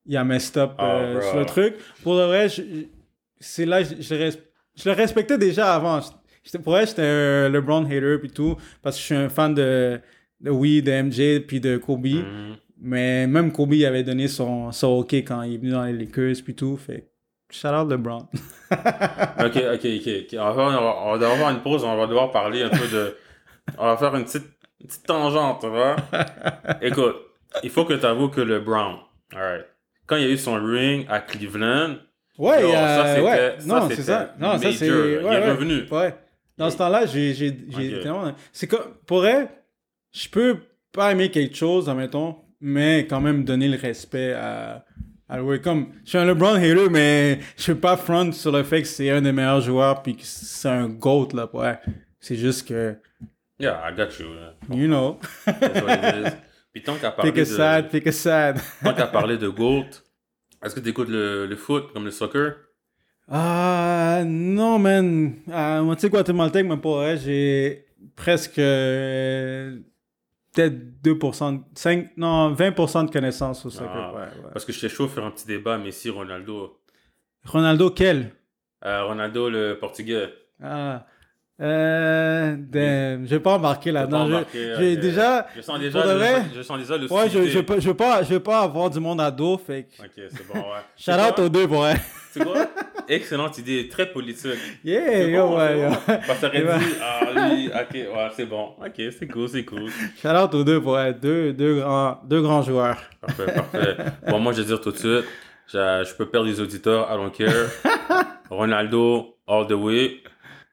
il a messed up Oh, euh, sur le truc. Pour de vrai, je- c'est là, je, je, res- je le respectais déjà avant. J'étais- Pour elle, j'étais un LeBron hater puis tout, parce que je suis un fan de, de oui, de MJ puis de Kobe. Mhm. Mais même Kobe il avait donné son, son OK quand il est venu dans les Lakers puis tout. Fait shout out LeBron. <laughs> Ok, ok, ok. On, va, on, va, on va devoir avoir une pause, on va devoir parler un peu de, On va faire une petite, une petite tangente, tu vois? <laughs> Écoute, il faut que tu avoues que le Brown, alright, quand il y a eu son ring à Cleveland, Ouais, euh, ça, c'était- ouais. ça, non, c'est c'était ça. Non, ça, c'est. Il Ouais, est revenu. Ouais. Dans ce temps-là, j'ai. j'ai, j'ai tellement- C'est comme. Pour elle, je peux pas aimer quelque chose, admettons, mais quand même donner le respect à. à ouais, comme, je suis un LeBron hater, mais je peux pas front sur le fait que c'est un des meilleurs joueurs puis que c'est un GOAT, là. Ouais. C'est juste que, yeah, I got you. you know, That's what it is. Puis tant qu'à parler <laughs> pick a de, sad, pick a sad. tant qu'à parler de GOAT, est-ce que tu écoutes le, le foot comme le soccer? Ah, non, man. À moitié guatémaltèque, mais pour vrai, j'ai presque euh, peut-être 2%, 5, non, 20% de connaissances au soccer. Ah. ouais, ouais. Parce que j'étais chaud de faire un petit débat Messi, Ronaldo. Ronaldo, quel? Euh, Ronaldo, le portugais. Ah, euh, damn, je vais pas embarquer là-dedans. J'ai déjà. Je sens déjà, je, vrai? sens, je sens déjà le Ouais, je, je, peux- je, veux pas, je veux pas avoir du monde à dos, fait que. Ok, c'est bon, ouais. <laughs> Shout out aux deux, pour vrai. <laughs> C'est quoi? Excellente idée, très politique. Yeah, yo, bon, ouais, c'est yo. bon. Parce que <laughs> ben- dit, ah lui, ok, ouais, c'est bon. Ok, c'est cool, c'est cool. Shout out aux deux, pour vrai. Deux, deux, grands, deux grands joueurs. Parfait, parfait. Bon, moi, je vais dire tout de suite, je, je peux perdre les auditeurs, I don't care. Ronaldo, all the way.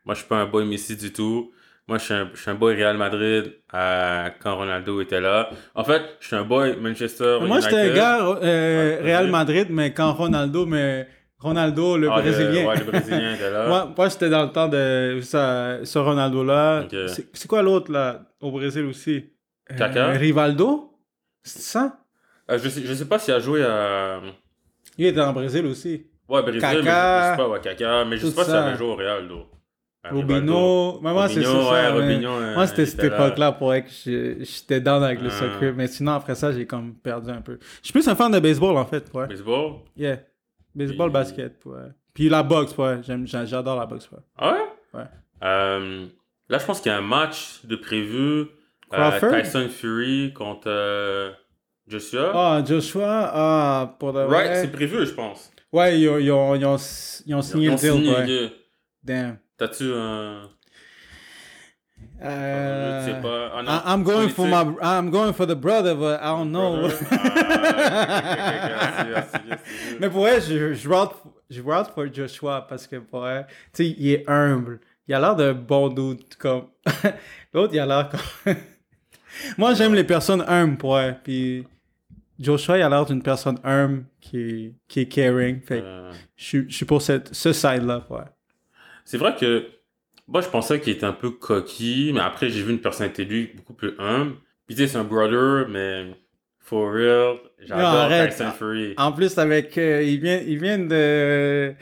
Moi, je suis pas un boy Messi du tout. Moi, je suis un, je suis un boy Real Madrid euh, quand Ronaldo était là. En fait, je suis un boy Manchester Moi, j'étais un gars euh, Real. Madrid, mais quand Ronaldo, mais Ronaldo, le Ah, Brésilien. ouais, le Brésilien était là. <laughs> moi, moi j'étais dans le temps de ça, ce Ronaldo-là. C'est quoi l'autre, là, au Brésil aussi? Euh, Kaká? Rivaldo? C'est ça? Euh, je, sais, je sais pas s'il a joué à... Il était en Brésil aussi. Ouais, Brésil, mais je, sais pas, ouais, Kaká, mais je sais pas s'il avait joué au Real, là. Rivaldo. Robinho. Mais moi, c'est ça. ouais, mais- Robinho, Moi, c'était cette époque-là pour être que j'étais down avec le Ah. soccer. Mais sinon, après ça, j'ai comme perdu un peu. Je suis plus un fan de baseball, en fait. Ouais. Baseball? Yeah. Baseball, Puis- basket. Ouais. Puis la boxe, ouais. J'adore la boxe, ouais. Ah ouais? Ouais. Euh, là, je pense qu'il y a un match de prévu. euh, Crawford? Tyson Fury contre euh, Joshua. Ah, Joshua, ah, pour de right, c'est prévu, je pense. Ouais, ils ont, ils ont, ils ont, ils ont signé le deal, signé, ouais. Damn. T'as-tu un. Euh, Je sais pas. I'm going for my, I'm going for the brother, but I don't know. <laughs> Ah. Mais pour vrai, je, je route, je route pour Joshua parce que pour vrai, tu sais, il est humble. Il a l'air d'un bon dude, comme. <laughs> L'autre, il a l'air comme. <laughs> Moi, j'aime les personnes humbles, pour vrai. Puis Joshua, il a l'air d'une personne humble qui est, qui est caring. Fait que Euh, je, suis- je suis pour cette, ce side-là, pour. C'est vrai que moi je pensais qu'il était un peu coquille, mais après j'ai vu une personnalité lui beaucoup plus humble. Puis tu sais, c'est un brother, mais for real, j'adore. Tyson Fury. En plus, avec. euh, il, vient, il vient de.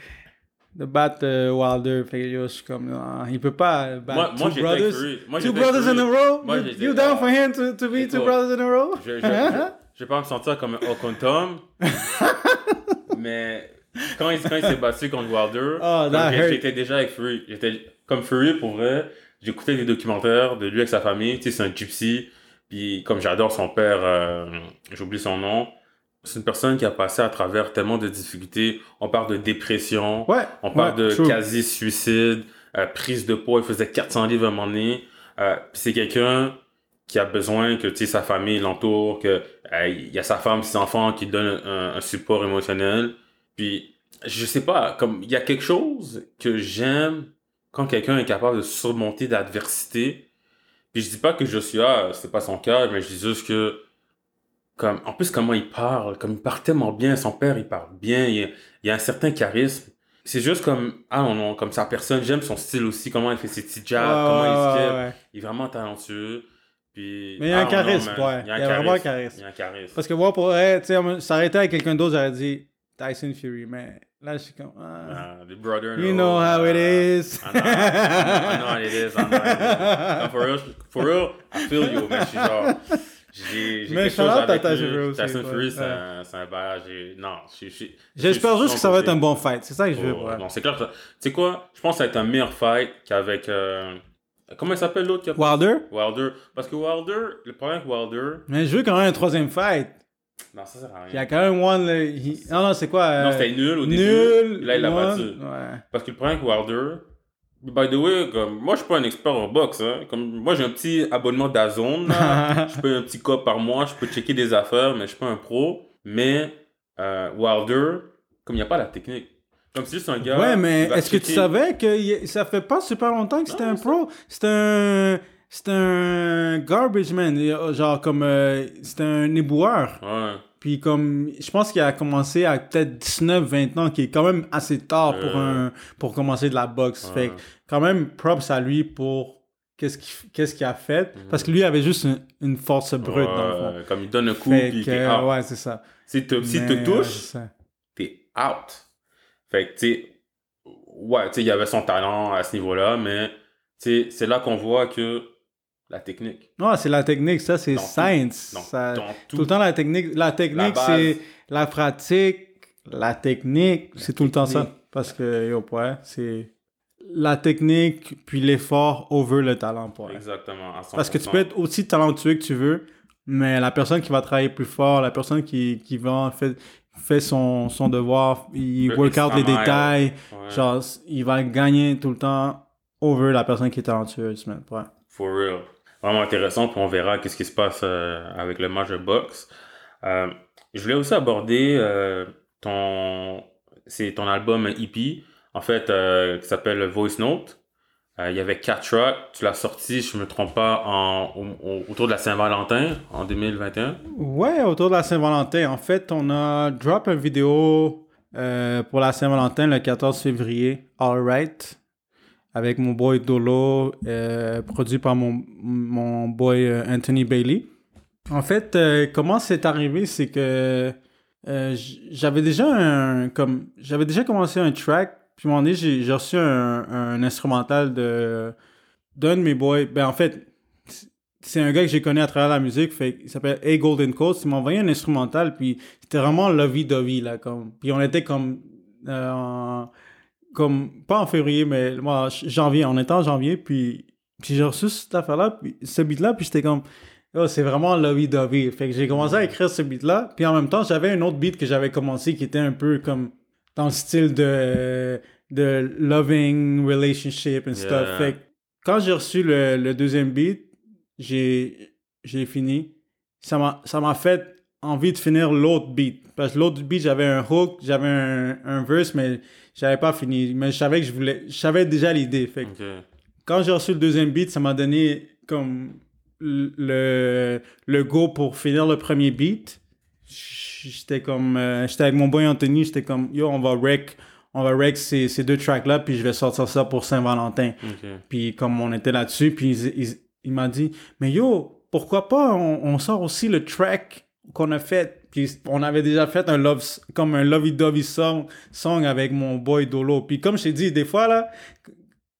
de battre euh, Wilder. Fait que je suis comme. non, il peut pas battre Moi, two brothers. Moi, two brothers in a row? Moi, you, you down for him to, to be two brothers in a row? Je, je, je, je vais pas me sentir comme un Okontom, <laughs> mais quand il, quand il s'est battu contre Wilder, Oh, hurt. j'étais déjà avec Fury. J'étais comme Fury pour vrai. J'écoutais des documentaires de lui avec sa famille. Tu sais, c'est un gypsy. Puis comme j'adore son père, euh, j'oublie son nom. C'est une personne qui a passé à travers tellement de difficultés. On parle de dépression, Ouais. on parle ouais, de quasi-suicide, euh, prise de poids. Il faisait 400 livres à un moment donné. Euh, c'est quelqu'un qui a besoin que sa famille l'entoure, que euh, il y a sa femme, ses enfants qui donnent un, un support émotionnel. Puis je sais pas, comme il y a quelque chose que j'aime quand quelqu'un est capable de surmonter d'adversité. Puis je dis pas que Joshua, c'est pas son cas, mais je dis juste que comme en plus comment il parle, comme il parle tellement bien, son père il parle bien, il y a, il y a un certain charisme. C'est juste comme ah non non, comme sa personne, j'aime son style aussi, comment il fait ses petits jabs, comment il se ouais, jab. ouais. Il est vraiment talentueux. Puis, Mais il y a un don't charisme, ouais. Il y a vraiment un charisme. Il y a un charisme. Parce que moi, pour tu sais, s'arrêter avec quelqu'un d'autre, j'aurais dit Tyson Fury. Mais là, je suis comme. ah, the brother. you know how it uh, is. I know, I know how it is. I know how it is. No, for real, for real, I feel you, man. Je suis genre, j'ai, quelque chose avec Tyson Tyson. Fury, c'est un, un j'ai, non, je suis, J'espère juste que ça va être un bon fight. C'est ça que je veux. Oh. Non, c'est clair. Tu sais quoi? Je pense que ça va être un meilleur fight qu'avec, euh, comment il s'appelle l'autre Wilder? Wilder. Parce que Wilder, le problème avec Wilder, Mais je veux quand même un troisième fight. Non, ça sert à rien. Il y a quand même one. là, il- Non, non, c'est quoi euh, Non, c'était nul au début. Nul. Là, il l'a battu. Ouais. Parce que le problème avec Wilder, By the way, comme, moi, je suis pas un expert en boxe. Hein. Comme, moi, j'ai un petit abonnement d'Azone. <laughs> je paye un petit cop par mois. Je peux checker des affaires, mais je suis pas un pro. Mais euh, Wilder, comme il n'y a pas la technique. Comme c'est juste un gars. Ouais, mais est-ce que tu savais que ça fait pas super longtemps que c'était un c'est pro? C'était un. C'était un garbage man. Genre, comme. euh, c'était un éboueur. Ouais. Puis, comme. Je pense qu'il a commencé à peut-être 19, 20 ans, qui est quand même assez tard pour, Euh. un, pour commencer de la boxe. Ouais. Fait que, quand même, props à lui pour. Qu'est-ce qu'il qu'est-ce qu'il a fait? Mhm. Parce que lui avait juste une, une force brute, dans le fond. Comme il donne un coup, Fait puis que, out. ouais, c'est ça. Si tu si te touches, c'est ça. t'es out. Fait que, tu sais, ouais, tu sais, il y avait son talent à ce niveau-là, mais, c'est là qu'on voit que la technique. Non, c'est la technique, ça, c'est tout. science. Ça- dans tout. le temps, la technique, la technique, c'est la pratique, la technique, c'est tout le temps ça. Parce que, yo, ouais, c'est la technique, puis l'effort over le talent, ouais. Exactement. à 100%. Parce que tu peux être aussi talentueux que tu veux, mais la personne qui va travailler plus fort, la personne qui, qui va fait, fait son, son devoir, il Le work out extra les détails, Ouais. genre, il va gagner tout le temps over la personne qui est talentueuse, man. Ouais. For real. Vraiment intéressant, puis on verra qu'est-ce qui se passe euh, avec le match de boxe. Euh, je voulais aussi aborder euh, ton, ton album EP, en fait, qui s'appelle Voice Note. Il y avait quatre tracks. Tu l'as sorti, je me trompe pas, en, au- au- autour de la Saint-Valentin en 2021. Ouais, autour de la Saint-Valentin. En fait, on a drop une vidéo pour la Saint-Valentin le 14 février, Alright, avec mon boy Dolo, euh, produit par mon, mon boy euh, Anthony Bailey. En fait, euh, comment c'est arrivé, c'est que j'avais déjà un comme j'avais déjà commencé un track, puis un moment j'ai reçu un, un instrumental de d'un de mes boys. Ben en fait, c'est un gars que j'ai connu à travers la musique, fait il s'appelle A Golden Coast. Il m'a envoyé un instrumental, puis c'était vraiment lovey-dovey, là, comme. Puis on était comme. Comme. Pas en février, mais moi, janvier. On était en janvier, puis. Puis j'ai reçu cette affaire-là, puis ce beat-là, puis j'étais comme. Oh, c'est vraiment lovey-dovey. Fait que j'ai commencé à écrire ce beat-là, puis en même temps, j'avais un autre beat que j'avais commencé qui était un peu comme. Dans le style de. de loving relationship and stuff. Fait que quand j'ai reçu le, le deuxième beat, j'ai fini. Ça m'a fait envie de finir l'autre beat. Parce que l'autre beat, j'avais un hook, j'avais un, un verse, mais j'avais pas fini. Mais je savais que je voulais. Je savais déjà l'idée. Fait que Ok. quand j'ai reçu le deuxième beat, ça m'a donné comme le, le go pour finir le premier beat. J'étais comme. euh, j'étais avec mon boy Anthony, j'étais comme yo, on va wreck. On va wreck ces, ces deux tracks-là, puis je vais sortir ça pour Saint-Valentin. Puis comme on était là-dessus, puis il, il- il m'a dit, mais yo, pourquoi pas on, on sort aussi le track qu'on a fait. Puis on avait déjà fait un love, comme un lovey-dovey song, song avec mon boy Dolo. Puis comme je t'ai dit, des fois là,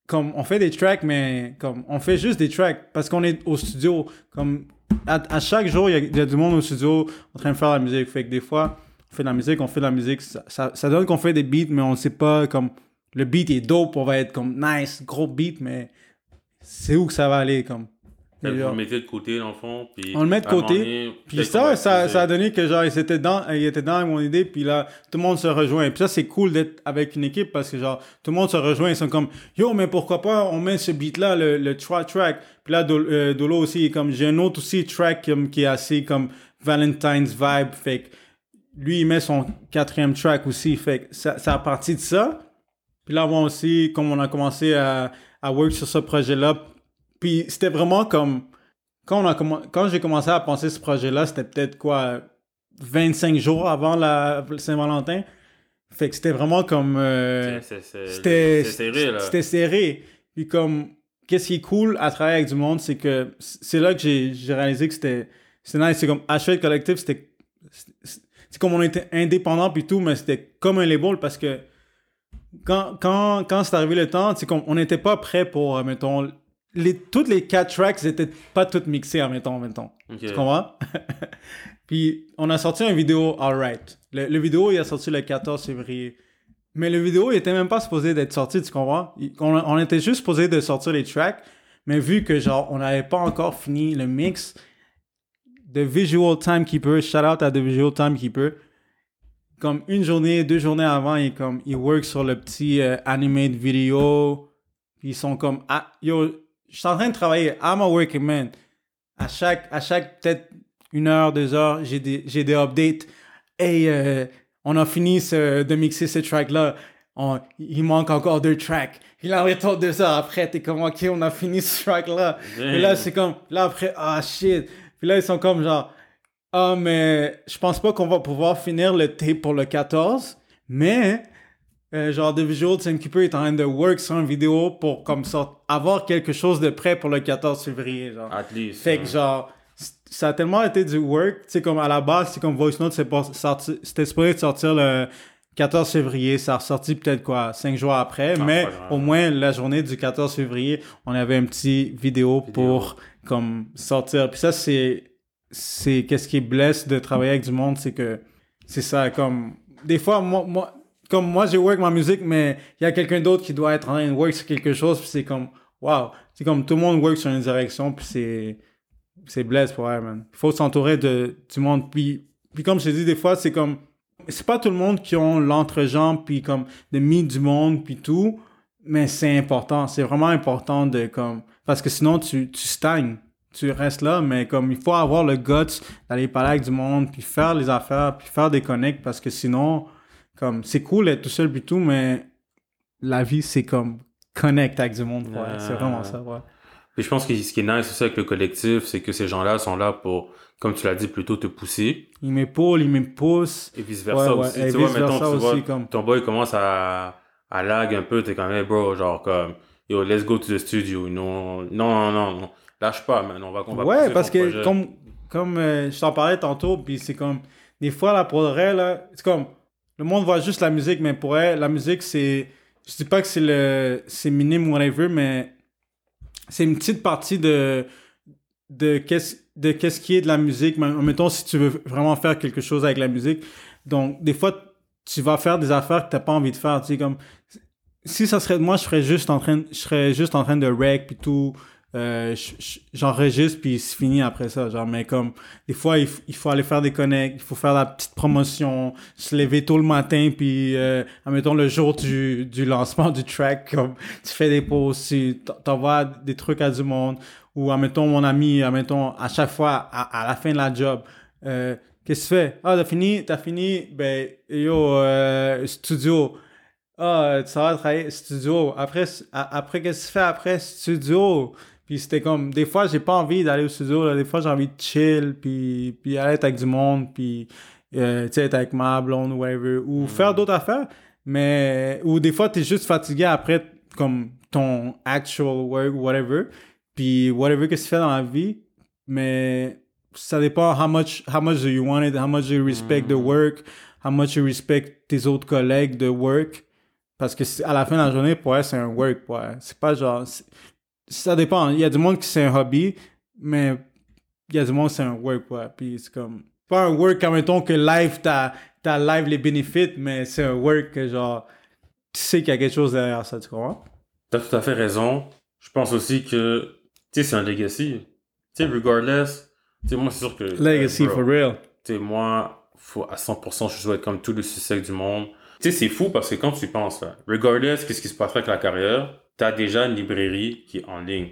comme on fait des tracks, mais comme on fait juste des tracks parce qu'on est au studio. Comme à, chaque jour, il y, a, du monde au studio en train de faire la musique. Fait que des fois, on fait de la musique, on fait de la musique. Ça, ça, ça donne qu'on fait des beats, mais on sait pas comme le beat est dope, on va être comme nice, gros beat, mais c'est où que ça va aller comme. Genre, Vous le mettez de côté, dans le fond. Puis On le met de côté, donné, Puis ça, ça, ça a donné que genre, ils étaient dans, ils étaient dans mon idée, puis là, tout le monde se rejoint. Puis ça, c'est cool d'être avec une équipe parce que genre, tout le monde se rejoint, ils sont comme, yo, mais pourquoi pas, on met ce beat-là, le, le track. Puis là, euh, Dolo aussi, est comme, j'ai un autre aussi track comme, qui est assez comme Valentine's vibe. Fait que lui, il met son quatrième track aussi. Fait que ça, ça a parti de ça. Puis là, moi aussi, comme on a commencé à, à work sur ce projet-là, puis c'était vraiment comme, quand, on a commen- quand j'ai commencé à penser ce projet-là, c'était peut-être quoi, 25 jours avant la Saint-Valentin? Fait que c'était vraiment comme. euh, C'est- c'est- c'était c'est serré, là. C'était serré. Puis comme, qu'est-ce qui est cool à travailler avec du monde, c'est que c'est là que j'ai réalisé que c'était c'était nice. C'est comme Ashford Collective, c'était c'est- c'est comme on était indépendant puis tout, mais c'était comme un label parce que quand, quand, quand c'est arrivé le temps, c'est qu'on on n'était pas prêt pour, euh, mettons, les, toutes les quatre tracks n'étaient pas toutes mixées, admettons, mettons. Ok. Tu comprends? <laughs> Puis on a sorti une vidéo Alright. Le, le vidéo, il a sorti le 14 février. Mais le vidéo, il était même pas supposé d'être sorti, tu comprends? Il- On, on était juste supposé de sortir les tracks, mais vu que genre on n'avait pas encore fini le mix, The Visual Timekeeper, shout out à The Visual Timekeeper, comme une journée, deux journées avant, il comme il work sur le petit euh, animate vidéo, puis ils sont comme, ah, yo, je suis en train de travailler, I'm a working man. À chaque, à chaque peut-être une heure, deux heures, j'ai des, j'ai des updates. Hey, euh, on a fini ce- de mixer ce track-là. On- il manque encore deux tracks. Il en retourne deux heures après. T'es comme, ok, on a fini ce track-là. Et là, c'est comme, là après, ah shit. Puis là, ils sont comme genre, ah, mais je pense pas qu'on va pouvoir finir le tape pour le 14. Mais, euh, genre, The Visual Keeper est en train de work sur une vidéo pour, comme avoir quelque chose de prêt pour le 14 février. Genre. At least. Fait que genre, ça a tellement été du work, tu sais, comme à la base, c'est comme Voice Note, c'était supposé de sortir le 14 février, ça a ressorti peut-être quoi, 5 jours après, Ah, mais au moins la journée du 14 février, on avait un petit vidéo, pour comme sortir. Puis ça, c'est, c'est qu'est-ce qui blesse de travailler avec du monde, c'est que c'est ça, comme, des fois, moi, moi comme moi, j'ai work ma musique, mais il y a quelqu'un d'autre qui doit être en train de work sur quelque chose, puis c'est comme, wow, c'est comme tout le monde work sur une direction, puis c'est, c'est blesse pour elle, man. Il faut s'entourer de, du monde. Puis, puis comme je te dis, des fois, c'est comme, c'est pas tout le monde qui ont l'entrejambe, puis comme, de mis du monde, puis tout, mais c'est important. C'est vraiment important de, comme, parce que sinon, tu, tu stagnes. Tu restes là, mais comme, il faut avoir le guts d'aller parler avec du monde, puis faire les affaires, puis faire des connects, parce que sinon, comme, c'est cool d'être tout seul, puis tout, mais la vie, c'est comme, connect avec du monde, ouais. Euh, C'est vraiment ça, ouais. Puis je pense que ce qui est nice aussi avec le collectif, c'est que ces gens-là sont là pour, comme tu l'as dit, plutôt te pousser. Il m'épaule, il me pousse. Et vice versa Ouais, aussi. et tu vois, vice-versa mettons, tu vois, aussi, comme- ton boy commence à, à lag un peu, t'es comme, hey bro, genre comme, yo, let's go to the studio. Non, non, non, non, non. lâche pas, man. On va, on va ouais, parce que projet. comme, comme euh, je t'en parlais tantôt, puis c'est comme, des fois, là, pour le vrai, là, c'est comme, le monde voit juste la musique, mais pour elle, la musique, c'est, je dis pas que c'est le, c'est minime, whatever, mais c'est une petite partie de, de qu'est-ce, de qu'est-ce qui est de la musique. Mettons, si tu veux vraiment faire quelque chose avec la musique. Donc, des fois, tu vas faire des affaires que t'as pas envie de faire, tu sais, comme, si ça serait moi, je serais juste en train, je serais juste en train de rec puis tout. Euh, je- je- j'enregistre puis c'est fini après ça genre mais comme des fois il, faut aller faire des connects il faut faire la petite promotion se lever tôt le matin puis euh, admettons le jour du, du lancement du track comme tu fais des posts tu t'en- t'envoies des trucs à du monde ou admettons mon ami admettons à chaque fois à, à la fin de la job euh, qu'est-ce que tu fais? Ah t'as fini t'as fini? Ben yo euh, studio ah, tu vas travailler studio. Après, après qu'est-ce que tu fais après studio? Puis c'était comme, des fois, j'ai pas envie d'aller au studio, là. Des fois, j'ai envie de chill, puis, puis aller être avec du monde, puis, euh, tu sais, être avec ma blonde ou whatever. Ou faire d'autres affaires. Mais, ou des fois, t'es juste fatigué après, comme, ton actual work, whatever. Puis, whatever que tu fais dans la vie. Mais, ça dépend how much, how much do you want it, how much do you respect the work, how much you respect tes autres collègues de work. Parce que à la fin de la journée, pour elle, c'est un work. Ouais. C'est pas genre. Ça dépend. Il y a du monde qui c'est un hobby, mais il y a du monde qui c'est un work. Ouais. Puis c'est comme. Pas un work comme mettons que live, t'as t'as live les bénéfices, mais c'est un work que genre. Tu sais qu'il y a quelque chose derrière ça, tu comprends? T'as tout à fait raison. Je pense aussi que, tu sais, c'est un legacy. Tu sais, regardless, tu sais, moi, c'est sûr que. Legacy euh, bro, for real. Tu sais, moi, faut, à 100%, je souhaite comme tout le succès du monde. Tu sais, c'est fou parce que quand tu penses, là, regardless, qu'est-ce qui se passerait avec la carrière, t'as déjà une librairie qui est en ligne.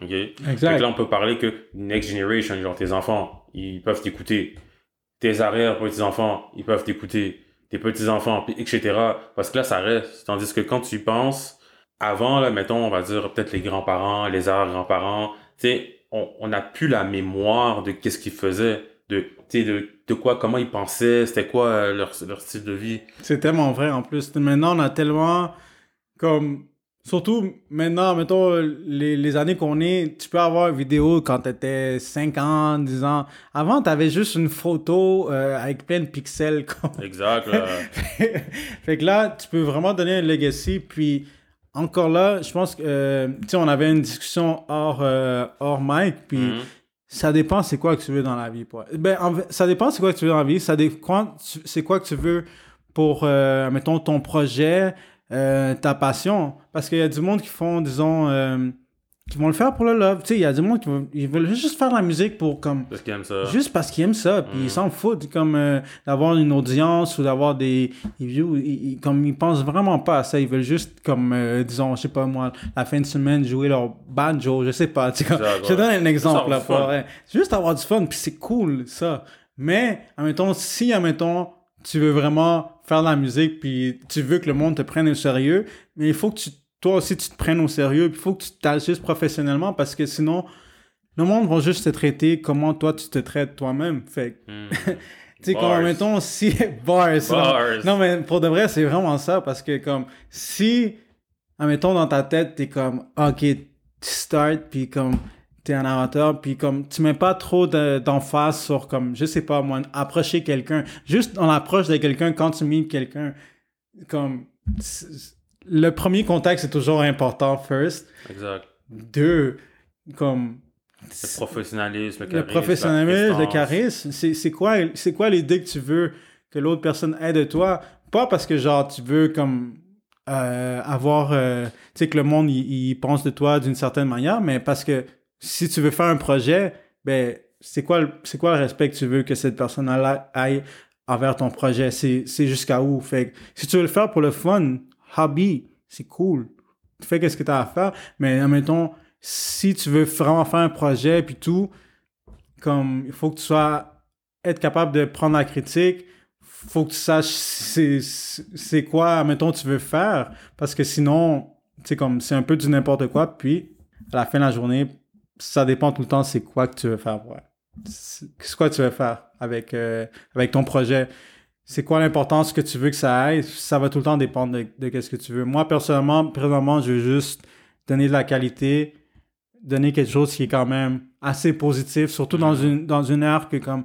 OK? Exact. que là, on peut parler que next generation, genre tes enfants, ils peuvent t'écouter. Tes arrières petits enfants, ils peuvent t'écouter. Tes petits enfants, puis etc. Parce que là, ça reste. Tandis que quand tu penses, avant, là, mettons, on va dire peut-être les grands-parents, les arrière-grands-parents, tu sais, on on n'a plus la mémoire de qu'est-ce qu'ils faisaient, de, tu de, de quoi, comment ils pensaient, c'était quoi euh, leur, leur style de vie. C'est tellement vrai en plus. Maintenant, on a tellement comme. Surtout maintenant, mettons, les, les années qu'on est, tu peux avoir une vidéo quand t'étais 5 ans, 10 ans. Avant, t'avais juste une photo euh, avec plein de pixels. Exact, là. <laughs> fait que là, tu peux vraiment donner un legacy. Puis encore là, je pense que, euh, tu sais, on avait une discussion hors, euh, hors mic. Puis Mhm. ça dépend c'est quoi que tu veux dans la vie. Ben, en ça dépend c'est quoi que tu veux dans la vie. Ça dépend c'est quoi que tu veux pour, mettons, ton projet, euh, ta passion. Parce qu'il y a du monde qui font, disons, euh, qui vont le faire pour le love. Tu sais, il y a du monde qui veulent, ils veulent juste faire de la musique pour comme Parce qu'ils aiment ça. juste parce qu'ils aiment ça, puis Mm. ils s'en foutent comme euh, d'avoir une audience ou d'avoir des ils, view- ils- ils- comme ils pensent vraiment pas à ça, ils veulent juste comme euh, disons, je sais pas moi, la fin de semaine jouer leur banjo, je sais pas, tu sais, comme- je te donne un exemple là, pour fun. vrai. juste avoir du fun, puis c'est cool ça. Mais admettons si admettons tu veux vraiment faire de la musique puis tu veux que le monde te prenne au sérieux, mais il faut que tu toi aussi tu te prennes au sérieux, puis il faut que tu t'agisses professionnellement parce que sinon le monde va juste te traiter comment toi tu te traites toi-même. Fait Hmm. <laughs> tu sais, comme, mettons, si. <laughs> Bars. non. Bars. Non, mais pour de vrai, c'est vraiment ça parce que, comme, si, admettons, dans ta tête, t'es comme, ok, tu start, puis comme, t'es un amateur, puis comme, tu mets pas trop de- d'emphase sur, comme, je sais pas, moi, approcher quelqu'un. Juste on approche de quelqu'un quand tu meets quelqu'un, comme, le premier contact, c'est toujours important, first. Exact. Deux, comme, Le professionnalisme, le le professionnalisme, le charisme, c'est c'est quoi, c'est quoi l'idée que tu veux que l'autre personne ait de toi? Pas parce que genre tu veux comme euh, avoir, euh, tu sais que le monde il, il pense de toi d'une certaine manière, mais parce que si tu veux faire un projet, ben c'est quoi, le- c'est quoi le respect que tu veux que cette personne-là ait envers ton projet? C'est jusqu'à où? Fait si tu veux le faire pour le fun, hobby, c'est cool. Fais qu'est-ce que tu as à faire, mais admettons, si tu veux vraiment faire un projet puis tout, comme il faut que tu sois être capable de prendre la critique, faut que tu saches c'est c'est quoi mettons tu veux faire parce que sinon c'est comme c'est un peu du n'importe quoi puis à la fin de la journée ça dépend tout le temps c'est quoi que tu veux faire ouais. c'est quoi tu veux faire avec euh, avec ton projet. C'est quoi l'importance que tu veux que ça aille? Ça va tout le temps dépendre de, de qu'est-ce que tu veux. Moi personnellement présentement je veux juste donner de la qualité donner quelque chose qui est quand même assez positif surtout dans une dans une ère que comme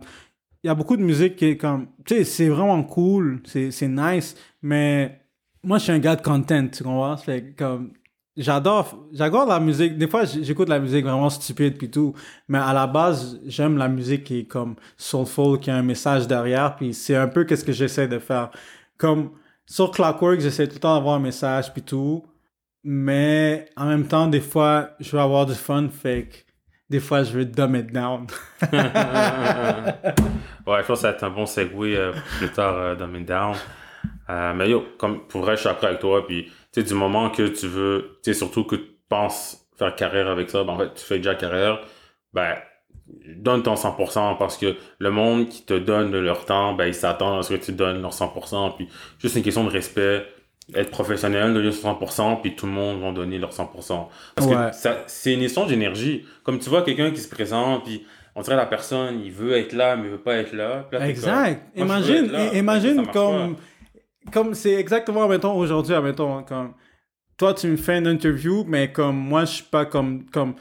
il y a beaucoup de musique qui est comme tu sais c'est vraiment cool c'est nice mais moi je suis un gars de content tu comprends? Fait que, comme j'adore j'adore la musique des fois j'écoute la musique vraiment stupide puis tout mais à la base j'aime la musique qui est comme soulful qui a un message derrière puis c'est un peu qu'est-ce que j'essaie de faire comme sur Clockwork j'essaie tout le temps d'avoir un message puis tout mais en même temps des fois je veux avoir du fun fait que des fois je veux dumb it down <laughs> <laughs> ouais, je pense que ça va être un bon segue euh, plus tard euh, Dumb It Down. Euh, mais yo, comme pour vrai, je suis d'accord avec toi. Puis, tu sais, du moment que tu veux, tu sais, surtout que tu penses faire carrière avec ça, ben, en fait, tu fais déjà carrière, ben, donne ton 100% parce que le monde qui te donne de leur temps, ben, ils s'attendent à ce que tu donnes leur 100%. Puis, juste une question de respect, être professionnel, donner son 100%, puis tout le monde va donner leur 100%. Parce Ouais. que ça, c'est une histoire d'énergie. Comme tu vois quelqu'un qui se présente, puis on dirait la personne, il veut être là, mais il veut pas être là. Puis là, t'es Exact. comme, imagine, là, comme, comme c'est exactement, mettons, aujourd'hui, mettons, comme, toi, tu me fais une interview, mais comme, moi, je suis pas comme, comme,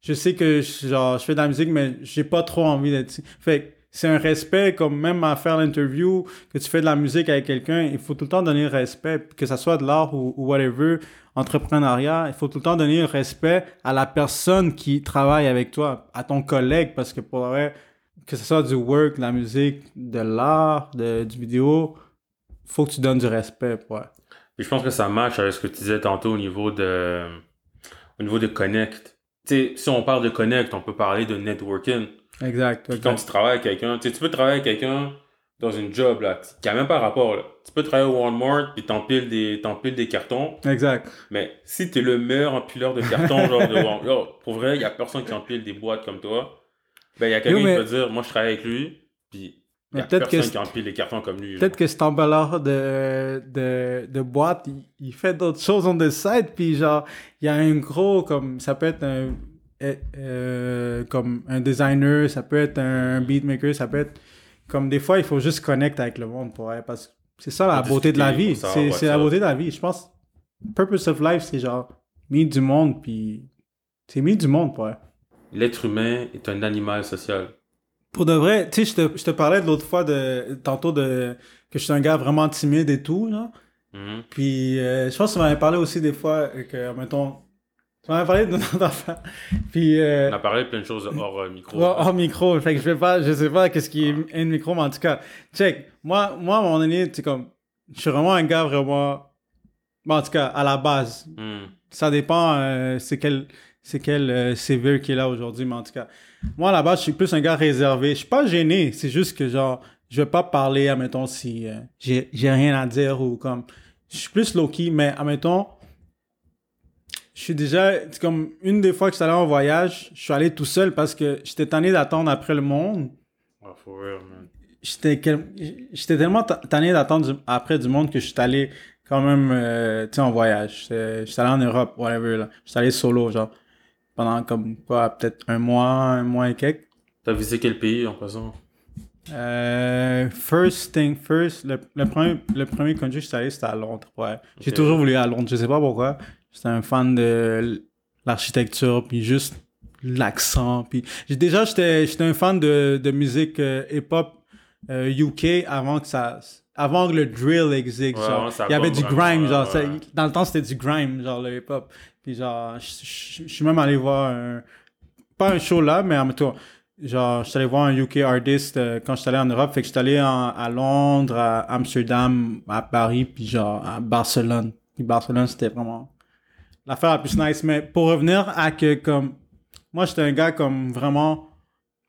je sais que, genre, je fais de la musique, mais j'ai pas trop envie d'être, fait c'est un respect, comme même à faire l'interview, que tu fais de la musique avec quelqu'un, il faut tout le temps donner le respect, que ça soit de l'art ou, whatever, entrepreneuriat, il faut tout le temps donner le respect à la personne qui travaille avec toi, à ton collègue, parce que pour vrai, que ce soit du work, de la musique, de l'art, du vidéo, faut que tu donnes du respect, ouais. Puis je pense que ça match avec ce que tu disais tantôt au niveau de, au niveau de connect. Tu sais, si on parle de connect, on peut parler de networking. Exact. Quand tu travailles avec quelqu'un, tu peux travailler avec quelqu'un dans une job, là, qui a même pas rapport, là. Tu peux travailler au Walmart, puis t'empiles des, t'empiles des cartons, Exact. mais si t'es le meilleur empileur de cartons, genre de Walmart, pour vrai, il y a personne qui empile des boîtes comme toi, ben, il y a quelqu'un Yo, mais- qui peut dire, moi, je travaille avec lui, puis peut-être personne que qui empile cartons comme lui. Peut-être que cet emballeur de, de, de boîte, il, il fait d'autres choses on the side, puis genre, il y a un gros, comme, ça peut être un, euh, euh, comme un designer, ça peut être un beatmaker, ça peut être, comme des fois, il faut juste connecter avec le monde pour, parce que c'est ça la beauté de la vie, c'est ouais, la beauté de la vie, je pense, purpose of life, c'est genre, meet du monde, puis c'est meet du monde, ouais. L'être humain est un animal social. Pour de vrai, tu sais, je te, je te parlais de l'autre fois, de, tantôt, de, que je suis un gars vraiment timide et tout, là. Mhm. Puis, euh, je pense que tu m'avais parlé aussi des fois que, mettons, tu m'avais parlé de notre affaire. Puis, euh, On a parlé de plein de choses hors euh, micro. hors hors micro, fait que je vais pas, je sais pas qu'est-ce qui est un micro, mais en tout cas, check. Moi, moi, à un moment donné, tu comme, je suis vraiment un gars vraiment, Bon, en tout cas, à la base. Hmm. Ça dépend, euh, c'est quel, c'est quel sévère qui est là aujourd'hui, mais en tout cas. Moi, à la base, je suis plus un gars réservé. Je suis pas gêné, c'est juste que, genre, je vais pas parler, admettons, si euh, j'ai, j'ai rien à dire ou comme. Je suis plus low-key, mais admettons, je suis déjà. C'est comme une des fois que je suis allé en voyage, je suis allé tout seul parce que j'étais tanné d'attendre après le monde. Ah, for real, man. J'étais, tellement ta- tanné d'attendre du- après du monde que je suis allé quand même, euh, tu sais, en voyage. J'étais allé en Europe, whatever, là. J'étais allé solo, genre. Pendant comme, quoi, peut-être un mois, un mois et quelques. T'as visité quel pays en passant? Euh, first thing first, le, le premier, le premier country que je suis allé, c'était à Londres, ouais. J'ai toujours voulu aller à Londres, je sais pas pourquoi. J'étais un fan de l'architecture, puis juste l'accent, puis... j'ai- Déjà, j'étais j'étais un fan de, de musique euh, hip-hop euh, UK avant que ça... Avant que le drill existe, Ouais, genre. Il y avait du grime, genre. ouais. dans le temps, c'était du grime, genre, le hip-hop. Puis genre, je- suis même allé voir un... Pas un show là, mais en même temps, genre, je suis allé voir un UK artist euh, quand je suis allé en Europe. Fait que je suis allé à Londres, à Amsterdam, à Paris, puis genre, à Barcelone. Puis Barcelone, c'était vraiment l'affaire la plus nice. Mais pour revenir à que, comme, moi, j'étais un gars, comme, vraiment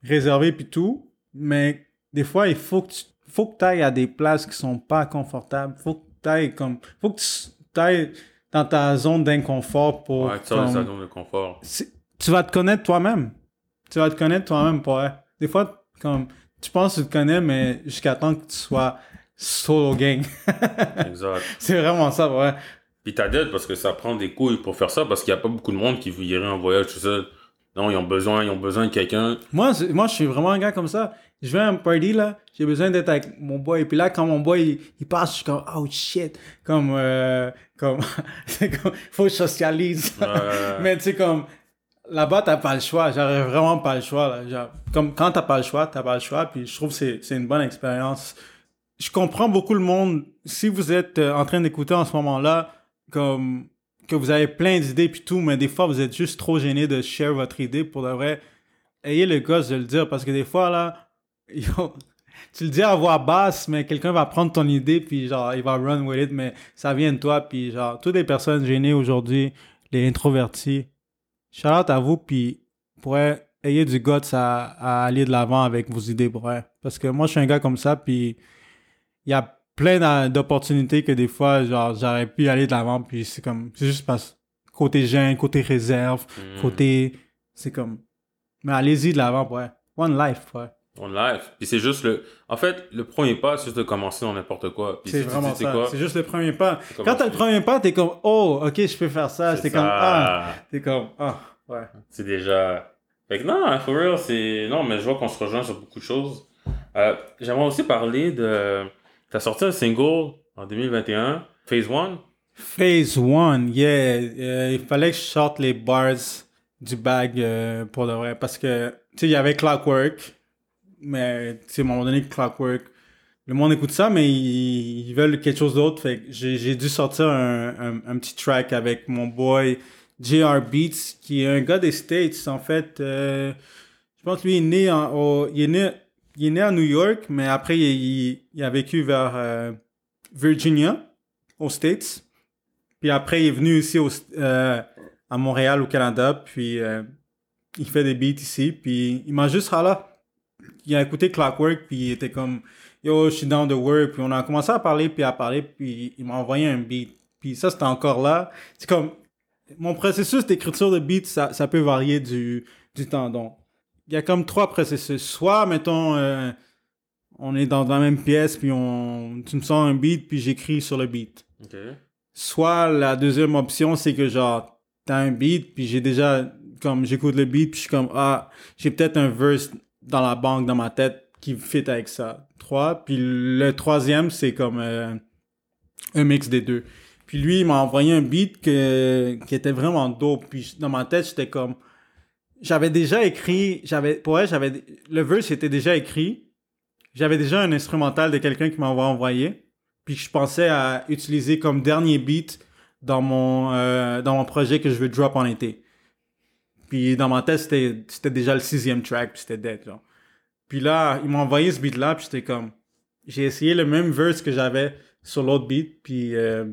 réservé, puis tout. Mais des fois, il faut que tu faut que ailles à des places qui sont pas confortables. Faut que tu ailles comme. Faut que tu ailles dans ta zone d'inconfort pour. Ouais, tu comme- zone de confort. c'est- tu vas te connaître toi-même. Tu vas te connaître toi-même pour. Des fois, comme, tu penses que tu te connais, mais jusqu'à temps que tu sois solo gang. <laughs> exact. c'est vraiment ça, ouais. Puis t'as d'aide parce que ça prend des couilles pour faire ça parce qu'il y a pas beaucoup de monde qui aller en voyage tout seul. Non, ils ont besoin, ils ont besoin de quelqu'un. Moi, moi, je suis vraiment un gars comme ça. Je vais à un party, là, j'ai besoin d'être avec mon boy. Puis là, quand mon boy, il, il passe, je suis comme, oh shit. Comme, euh, comme, <laughs> c'est comme, faut que je socialise. Mais tu sais, comme, là-bas, t'as pas le choix. J'aurais vraiment pas le choix, là. Genre, comme, quand t'as pas le choix, t'as pas le choix. Puis je trouve que c'est, c'est une bonne expérience. Je comprends beaucoup le monde. Si vous êtes euh, en train d'écouter en ce moment-là, comme, que vous avez plein d'idées puis tout, mais des fois, vous êtes juste trop gêné de share votre idée pour de vrai. Ayez le gosse de le dire parce que des fois, là, <laughs> yo, tu le dis à voix basse, mais quelqu'un va prendre ton idée puis genre, il va run with it, mais ça vient de toi. Puis genre, toutes les personnes gênées aujourd'hui, les introvertis, shout out à vous puis pourrait ayez du guts à, à aller de l'avant avec vos idées, pour vrai. Parce que moi, je suis un gars comme ça puis il y a plein d'opportunités que des fois, genre, j'aurais pu aller de l'avant puis c'est comme, c'est juste parce côté gêne, côté réserve, hmm, côté, c'est comme, mais allez-y de l'avant, ouais. One life, ouais. On live. Puis c'est juste le. En fait, le premier pas, c'est juste de commencer dans n'importe quoi. C'est si vraiment ça. C'est juste le premier pas. Quand t'as le premier pas, t'es comme, oh, ok, je peux faire ça. C'est C'est comme, ah, t'es comme, ah, ouais. C'est déjà. Fait que non, for real, c'est. Non, mais je vois qu'on se rejoint sur beaucoup de choses. Euh, J'aimerais aussi parler de. T'as sorti un single en 2021, Phase 1. Phase one, yeah. Euh, il fallait que je sorte les bars du bag euh, pour de vrai. Parce que, tu sais, il y avait Clockwork. Mais, tu à un moment donné, Clockwork, le monde écoute ça, mais ils, veulent quelque chose d'autre. J'ai dû sortir un, petit track avec mon boy JR Beats, qui est un gars des States, en fait. Euh, je pense que lui, il est né, en, il est né, il est né à New York, mais après, il, a vécu vers euh, Virginia, aux States. Puis après, il est venu ici euh, à Montréal, au Canada. Puis il fait des beats ici. Puis il m'a juste là. Il a écouté Clockwork. Puis il était comme Yo, je suis down the work. Puis on a commencé à parler. Puis à parler. Puis il m'a envoyé un beat. Puis ça, c'était encore là. C'est comme. Mon processus d'écriture de beat, ça, ça peut varier du, du temps. Donc, il y a comme trois processus. Soit, mettons, euh, on est dans la même pièce. Puis on, tu me sors un beat. Puis j'écris sur le beat. Soit la deuxième option, c'est que genre, t'as un beat, puis j'ai déjà, comme, j'écoute le beat, puis je suis comme, ah, j'ai peut-être un verse dans la banque, dans ma tête, qui fit avec ça. Trois. Puis le troisième, c'est comme euh, un mix des deux. Puis lui, il m'a envoyé un beat que, qui était vraiment dope. Puis dans ma tête, j'étais comme, j'avais déjà écrit, j'avais, pour elle, j'avais, le verse était déjà écrit. J'avais déjà un instrumental de quelqu'un qui m'avait envoyé puis je pensais à utiliser comme dernier beat dans mon euh, dans mon projet que je veux drop en été. Puis dans ma tête, c'était déjà le sixième track, puis c'était dead, genre. Puis là, il m'a envoyé ce beat-là, puis j'étais comme... J'ai essayé le même verse que j'avais sur l'autre beat, puis euh,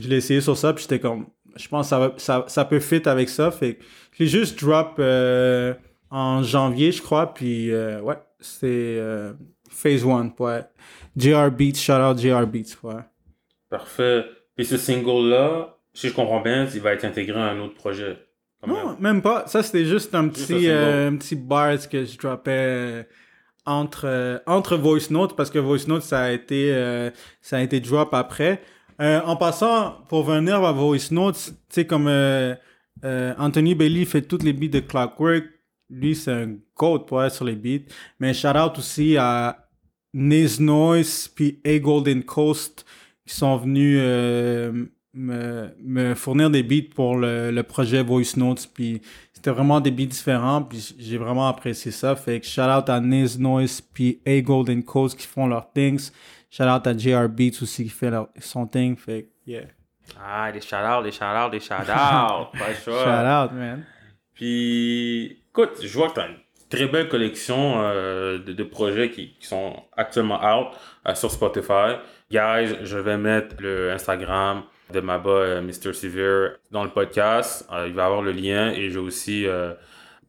je l'ai essayé sur ça, puis j'étais comme, je pense que ça, ça, ça peut fit avec ça. Fait l'ai juste drop euh, en janvier, je crois, puis euh, ouais, c'est Phase 1, ouais. JR Beats, shout out JR Beats, ouais. Parfait. Puis ce single-là, si je comprends bien, il va être intégré à un autre projet. Non, même. même pas. Ça, c'était juste un Juste un petit, euh, un petit bars que je droppais euh, entre, euh, entre Voice Note, parce que Voice Note, ça a été, euh, ça a été drop après. Euh, en passant, pour venir à Voice Note, tu sais, comme Anthony Bailey fait toutes les beats de Clockwork, lui, c'est un goat pour être sur les beats. Mais shout out aussi à Niz Noise puis A Golden Coast qui sont venus me, me fournir des beats pour le, le projet Voice Notes. Puis c'était vraiment des beats différents. Puis j'ai vraiment apprécié ça. Fait que shout out à Niz Noise puis A Golden Coast qui font leurs things. Shout out à JR Beats aussi qui fait leur- son thing. Fait que yeah. Ah, des shout-outs, des shout-outs, des shout-outs. <laughs> Pas le choix. Shout out, man. Puis, écoute, je vois que tu as une très belle collection euh, de, de projets qui, qui sont actuellement out euh, sur Spotify. Guys, je vais mettre le Instagram de ma bas euh, Mr. Severe dans le podcast. Euh, il va avoir le lien et je vais aussi euh,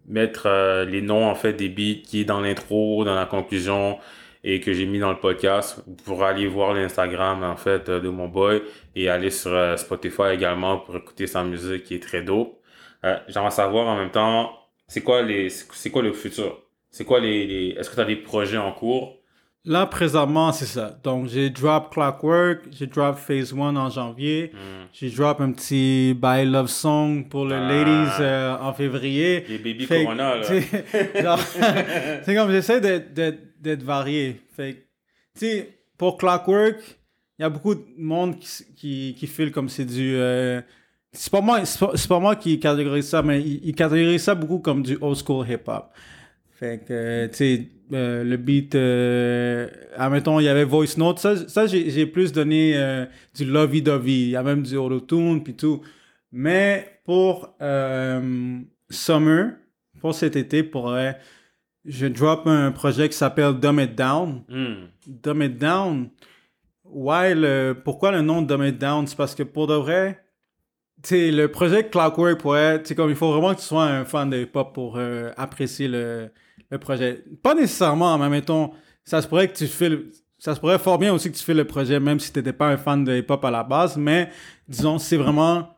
mettre euh, les noms en fait des beats qui est dans l'intro, dans la conclusion et que j'ai mis dans le podcast. Vous pourrez aller voir l'Instagram en fait de mon boy et aller sur Spotify également pour écouter sa musique qui est très dope. J'aimerais savoir en même temps, c'est quoi les, c'est quoi le futur? C'est quoi les, les- est-ce que tu as des projets en cours? Là, présentement, c'est ça. Donc, j'ai drop Clockwork, j'ai drop Phase 1 en janvier. Hmm. J'ai drop un petit By Love Song pour le Ah. Ladies euh, en février. Les baby Fait que, Corona, là. sais, <laughs> genre, <laughs> c'est comme j'essaie d'être, varié. Fait que, tu sais, pour Clockwork, il y a beaucoup de monde qui, qui, qui file comme c'est du. euh, c'est pas moi, c'est pas, pas moi qui catégorise ça, mais il, il catégorise ça beaucoup comme du old school hip hop. Fait que, tu sais, euh, le beat, euh, admettons, il y avait Voice Note. Ça, ça j'ai, j'ai plus donné euh, du lovey-dovey. Il y a même du auto-tune puis tout. Mais pour euh, Summer, pour cet été, pour, je drop un projet qui s'appelle Dumb It Down. Hmm. Dumb It Down. Ouais, le, pourquoi le nom Dumb It Down? C'est parce que pour de vrai, tu sais, le projet Clockwork, sais, comme il faut vraiment que tu sois un fan de hip-hop pour euh, apprécier le, le projet. Pas nécessairement, mais mettons, ça se pourrait que tu fais le- ça se pourrait fort bien aussi que tu fais le projet, même si t'étais pas un fan de hip-hop à la base, mais disons, c'est vraiment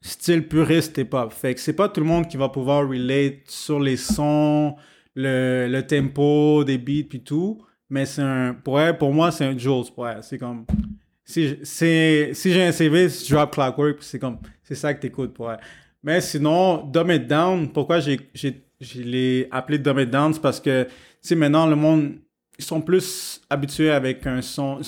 style puriste hip-hop. Fait que c'est pas tout le monde qui va pouvoir relate sur les sons, le, le tempo des beats puis tout, mais c'est un, pour, pour moi, c'est un Jules, pour. C'est comme, si, si j'ai un CV, je drop Clockwork, c'est comme, c'est ça que t'écoutes pour elle. Mais sinon, Dumb It Down, pourquoi j'ai, je l'ai appelé Dumb It Down, parce que, tu sais, maintenant, le monde, ils sont plus habitués avec un son.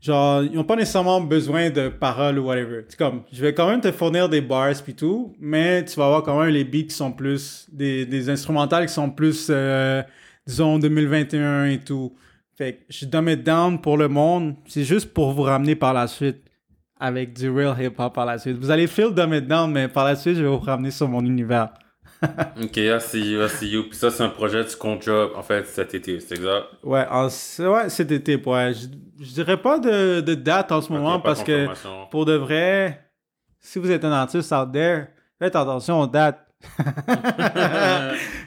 Genre, ils n'ont pas nécessairement besoin de paroles ou whatever. C'est comme, je vais quand même te fournir des bars puis tout, mais tu vas avoir quand même les beats qui sont plus, des, des instrumentales qui sont plus, euh, disons, 2021 et tout. Fait que je dumb it down pour le monde. C'est juste pour vous ramener par la suite avec du real hip-hop par la suite. Vous allez feel dumb it down, mais par la suite, je vais vous ramener sur mon univers. <laughs> Ok, I see you, I see you. Puis ça, c'est un projet du compte job, en fait, cet été, c'est exact? Ouais, en- ouais cet été, ouais. Je, je dirais pas de, de date en ce moment parce que pour de vrai, si vous êtes un artiste out there, faites attention aux dates.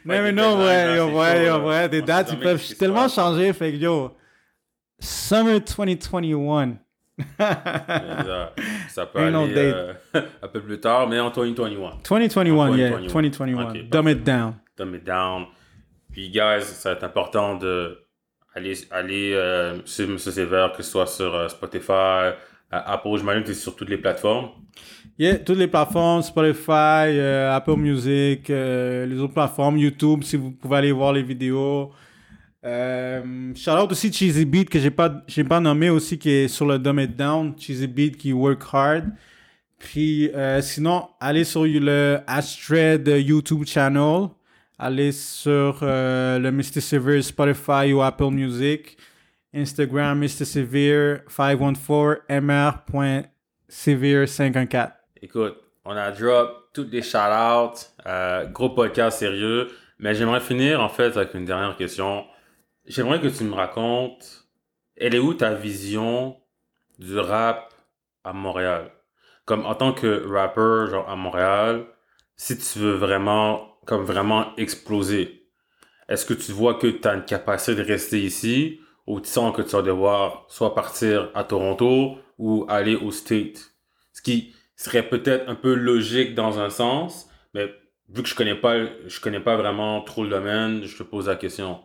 mais des mais non, ouais, yo, ouais, yo, ouais, des dates, ils peuvent tellement changer, fait que yo, Summer 2021. Ça peut Ain't aller euh, <laughs> un peu plus tard, mais en 2021. 2021, yeah, 2021. 2021. Ok, Dumb it down. Dumb it down. Puis, guys, ça va être important de aller, aller euh, sur M. Sévère, que ce soit sur euh, Spotify, euh, Apple, j'imagine que c'est sur toutes les plateformes. Yeah, toutes les plateformes, Spotify, Apple Music, les autres plateformes, YouTube, si vous pouvez aller voir les vidéos. Euh, shout out aussi Cheesy Beat que j'ai pas, pas nommé aussi qui est sur le Dumb It Down. Cheesy Beat qui work hard. Puis euh, sinon, allez sur le Astrid YouTube channel. Allez sur euh, le Mr. Severe Spotify ou Apple Music. Instagram Mr. Severe 514 mr.severe514. Écoute, on a drop toutes les shout-outs, euh, gros podcast sérieux, mais j'aimerais finir en fait avec une dernière question. J'aimerais que tu me racontes, elle est où ta vision du rap à Montréal? Comme en tant que rapper, genre à Montréal, si tu veux vraiment, comme vraiment exploser, est-ce que tu vois que tu as une capacité de rester ici ou tu sens que tu vas devoir soit partir à Toronto ou aller au State? Ce qui serait peut-être un peu logique dans un sens, mais vu que je connais pas, je connais pas vraiment trop le domaine, je te pose la question.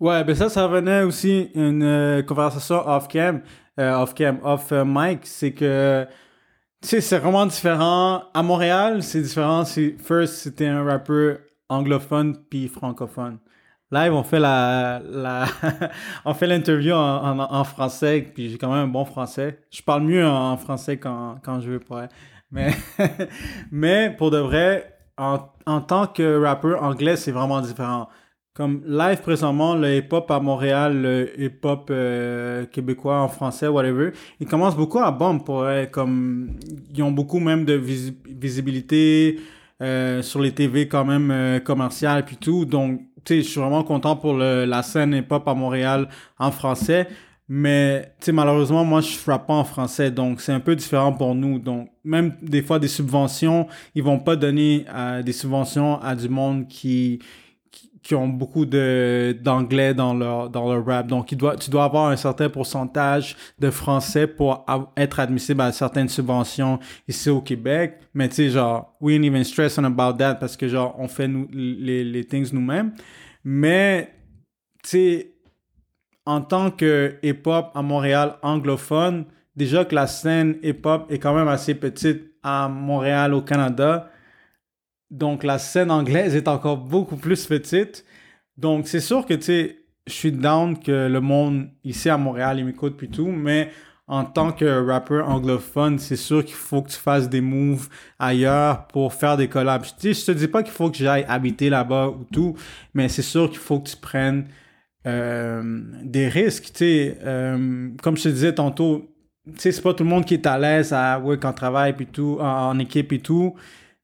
Ouais, ben ça, ça revenait aussi une euh, conversation off-cam, euh, off-cam, off-mic, c'est que, tu sais, c'est vraiment différent. À Montréal, c'est différent. First, c'était un rappeur anglophone puis francophone. Live, on fait la, la <laughs> on fait l'interview en, en, français, puis j'ai quand même un bon français. Je parle mieux en français quand, quand je veux, pas. Mais, <laughs> mais pour de vrai, en, en tant que rappeur anglais, c'est vraiment différent. Comme live présentement, le hip-hop à Montréal, le hip-hop euh, québécois en français, whatever, ils commencent beaucoup à bomber pour comme ils ont beaucoup même de visibilité euh, sur les TV quand même euh, commerciales puis tout. Donc, tu sais, je suis vraiment content pour le, la scène hip-hop à Montréal en français. Mais, tu sais, malheureusement, moi, je frappe pas en français, donc c'est un peu différent pour nous. Donc, même des fois, des subventions, ils vont pas donner euh, des subventions à du monde qui, qui, ont beaucoup de d'anglais dans leur dans leur rap. Donc, il doit, tu dois avoir un certain pourcentage de français pour être admissible à certaines subventions ici au Québec. Mais tu sais, genre, we ain't even stressing about that parce que genre, on fait nous, les, les things nous-mêmes. Mais, tu sais, en tant que hip-hop à Montréal anglophone, déjà que la scène hip-hop est quand même assez petite à Montréal au Canada. Donc la scène anglaise est encore beaucoup plus petite. Donc c'est sûr que tu sais, je suis down que le monde ici à Montréal il m'écoute puis tout, mais en tant que rappeur anglophone, c'est sûr qu'il faut que tu fasses des moves ailleurs pour faire des collabs. Je, je te dis pas qu'il faut que j'aille habiter là-bas ou tout, mais c'est sûr qu'il faut que tu prennes euh, des risques, euh, comme je te disais tantôt, c'est pas tout le monde qui est à l'aise à work en travail puis tout, en, équipe et tout,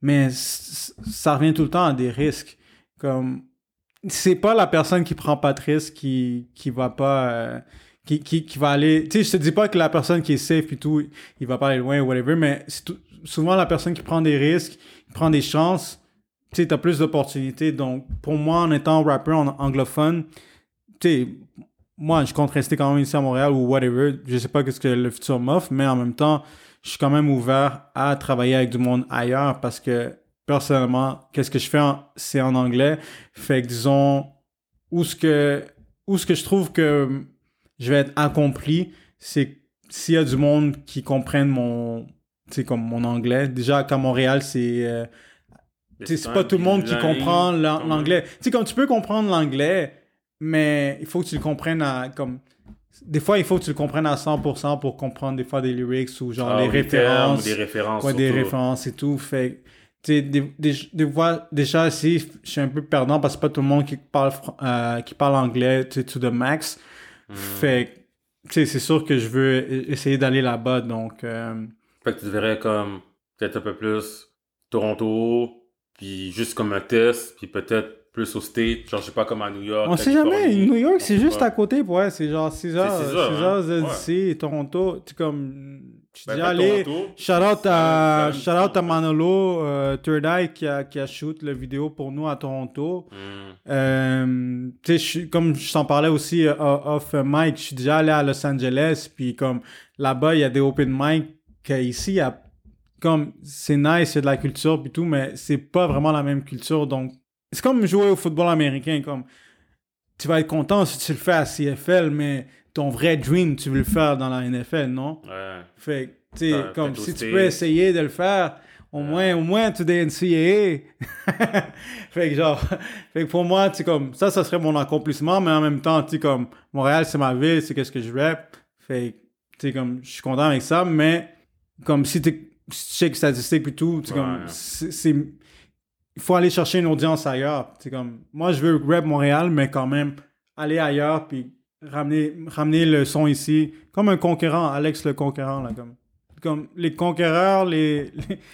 mais ça revient tout le temps à des risques. Comme, c'est pas la personne qui prend pas de risque qui, qui va pas, euh, qui, qui, qui, va aller, tu sais, je te dis pas que la personne qui est safe et tout, il va pas aller loin ou whatever, mais souvent la personne qui prend des risques, qui prend des chances, tu sais, t'as plus d'opportunités. Donc, pour moi, en étant rappeur anglophone, tu sais, moi, je compte rester quand même ici à Montréal ou whatever. Je sais pas qu'est-ce que le futur m'offre, mais en même temps, je suis quand même ouvert à travailler avec du monde ailleurs parce que personnellement, qu'est-ce que je fais, c'est en anglais. Fait que disons, où ce que, où ce que je trouve que je vais être accompli, c'est s'il y a du monde qui comprenne mon, comme mon anglais. Déjà qu'à Montréal, c'est, euh, c'est pas tout le monde qui comprend l'anglais. Tu sais, comme tu peux comprendre l'anglais, mais il faut que tu le comprennes à comme des fois il faut que tu le comprennes à 100% pour comprendre des fois des lyrics ou genre ah, les références des références. ouais, des références et tout. Fait tu des, des, des, fois déjà ici je suis un peu perdant parce que pas tout le monde qui parle euh, qui parle anglais tu sais to the max. Hmm. fait tu sais c'est sûr que je veux essayer d'aller là-bas. Donc euh... fait que tu verrais comme peut-être un peu plus Toronto puis juste comme un test puis peut-être plus au State, genre je sais pas comme à New York. On sait jamais, New York c'est juste à côté, ouais, c'est genre 6 heures, 6 heures, 6 heures d'ici, Toronto, tu comme tu ben, dis allez, shout out à shout out à Manolo euh, Third Eye qui a qui a shoot la vidéo pour nous à Toronto. Mm. Euh, tu sais comme je t'en parlais aussi euh, off mic, je suis déjà allé à Los Angeles puis comme là-bas il y a des open mic qu'ici il y a comme c'est nice, a de la culture puis tout mais c'est pas vraiment la même culture donc c'est comme jouer au football américain. Comme tu vas être content si tu le fais à CFL, mais ton vrai dream, tu veux le faire dans la NFL, non? Ouais. Fait tu sais, comme si tu peux essayer de le faire, au moins, au moins, tu es NCAA. <laughs> fait que genre, <laughs> fait que pour moi, tu comme, ça, ça serait mon accomplissement, mais en même temps, tu comme, Montréal, c'est ma ville, c'est qu'est-ce que je rap. Fait tu sais, comme, je suis content avec ça, mais comme si tu check statistiques et tout, tu comme, c'est il faut aller chercher une audience ailleurs. C'est comme, moi, je veux rap Montréal, mais quand même aller ailleurs puis ramener, ramener le son ici, comme un concurrent, Alex le concurrent, là, comme. Comme les conquérants, les,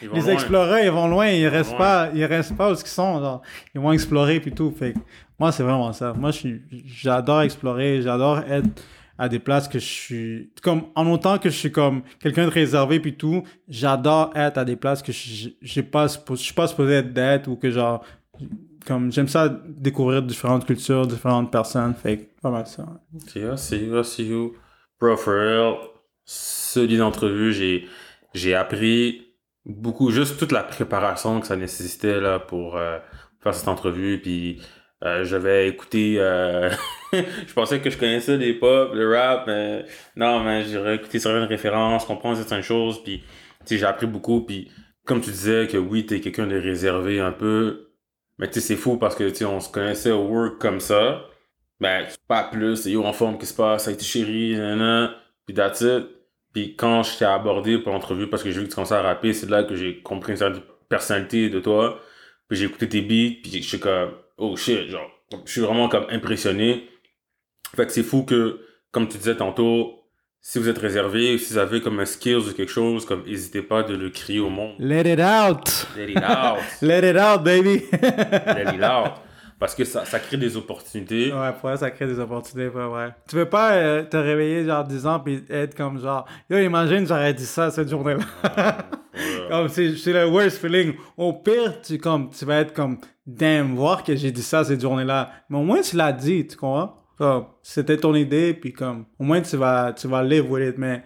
les, les exploreurs, ils vont loin, ils, restent pas, ils restent pas où ils sont, genre, ils vont explorer puis tout. Fait moi, c'est vraiment ça. Moi, j'adore explorer, j'adore être à des places que je suis comme en autant que je suis comme quelqu'un de réservé puis tout j'adore être à des places que je j'ai pas je suis pas supposé être d'être ou que genre comme j'aime ça découvrir différentes cultures différentes personnes fait pas mal ça See you, see you, see you. Bro, for real. J'ai, j'ai appris beaucoup, juste toute la préparation que ça nécessitait là, pour euh, faire cette entrevue. Puis euh, j'avais écouté, euh, <laughs> je pensais que je connaissais les pop, le rap, mais non, mais j'ai écouté certaines références, comprendre certaines choses. Puis j'ai appris beaucoup. Puis comme tu disais que oui, t'es quelqu'un de réservé un peu, mais tu sais, c'est fou parce que tu on se connaissait au work comme ça. Ben, pas plus, yo, en forme, qu'est-ce qui se passe, ça a été chéri, nanana, puis that's it. Puis quand je t'ai abordé pour l'entrevue, parce que j'ai vu que tu commençais à rapper, c'est là que j'ai compris une certaine personnalité de toi. Puis j'ai écouté tes beats, puis je suis comme, oh shit, genre, je suis vraiment comme impressionné. Fait que c'est fou que, comme tu disais tantôt, si vous êtes réservé, si vous avez comme un skills ou quelque chose, comme n'hésitez pas de le crier au monde. let it out Let it out. <laughs> let it out baby Let it out. Parce que ça, ça crée des opportunités. Ouais, pour elle, ça crée des opportunités, ouais, ouais. Tu veux pas euh, te réveiller, genre, 10 ans, puis être comme, genre, yo, imagine, j'aurais dit ça cette journée-là. Ouais. <laughs> comme, c'est c'est le worst feeling. Au pire, tu, comme, tu vas être comme, damn, voir que j'ai dit ça cette journée-là. Mais au moins, tu l'as dit, tu comprends? Comme, c'était ton idée, puis comme, au moins, tu vas, tu vas live with it, mais,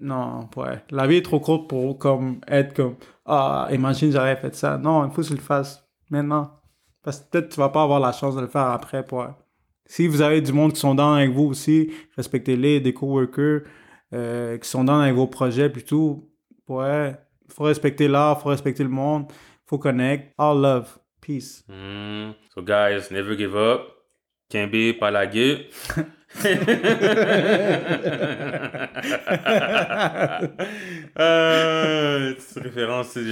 non, ouais. La vie est trop courte pour, comme, être comme, ah, imagine, j'aurais fait ça. Non, il faut que tu le fasses maintenant. Parce que peut-être tu vas pas avoir la chance de le faire après. Pour... Si vous avez du monde qui sont dans avec vous aussi, respectez-les, des coworkers euh, qui sont dans avec vos projets puis tout. Ouais, faut respecter l'art, faut respecter le monde, faut connect. All love, peace. Mm. So guys, never give up. Kimbe, pas laguer. <laughs> <laughs> euh, petite référence, c'est.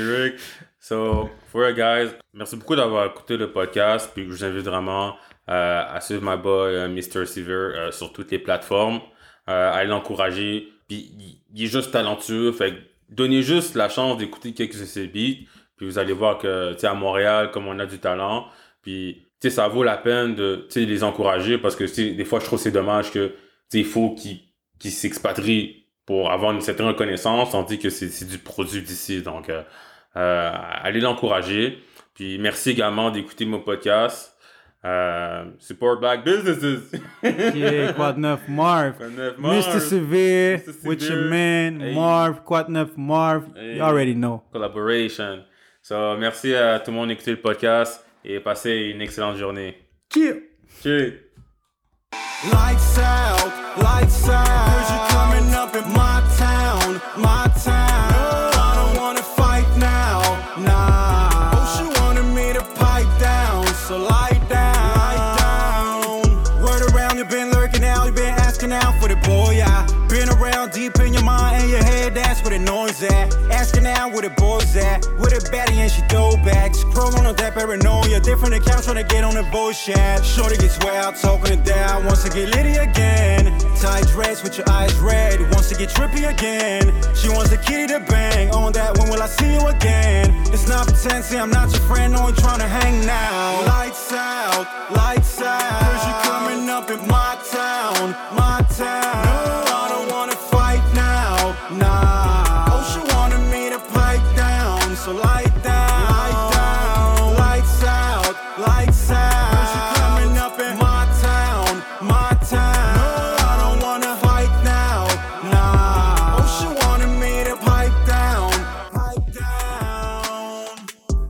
So, for you guys, merci beaucoup d'avoir écouté le podcast. Puis je vous invite vraiment euh, à suivre my boy euh, Mr. Seaver euh, sur toutes les plateformes. À l'encourager. Puis il- est juste talentueux. Fait donnez juste la chance d'écouter quelques de ses beats. Puis vous allez voir que, tu sais, à Montréal, comme on a du talent, puis, tu sais, ça vaut la peine de, tu sais, les encourager parce que, tu des fois, je trouve c'est dommage que, tu sais, il faut qu'ils qu'ils s'expatrient pour avoir une certaine reconnaissance, tandis que c'est c'est du produit d'ici. Donc, euh, allez l'encourager. Puis, merci également d'écouter mon podcast. Euh, support Black Businesses. Yeah, <laughs> de neuf, Marv. Quoi de neuf, Marv? Mr. Severe, Mr. with your Severe. man, Hey. Marv, de neuf, Marv. Hey. You already know. Collaboration. So, merci à tout le monde d'écouter le podcast et passez une excellente journée. Cheers. Cheers! Lights out, lights out. Heard you coming up in my town, my town. The boys at, With a baddie and she throw back. Scrolling on that paranoia, different accounts trying to get on the chat. Shorty gets wild, talking it down, wants to get litty again. Tight dress with your eyes red, wants to get trippy again. She wants the kitty to bang on that. When will I see you again? It's not pretend, see I'm not your friend, only trying to hang now. Lights out, lights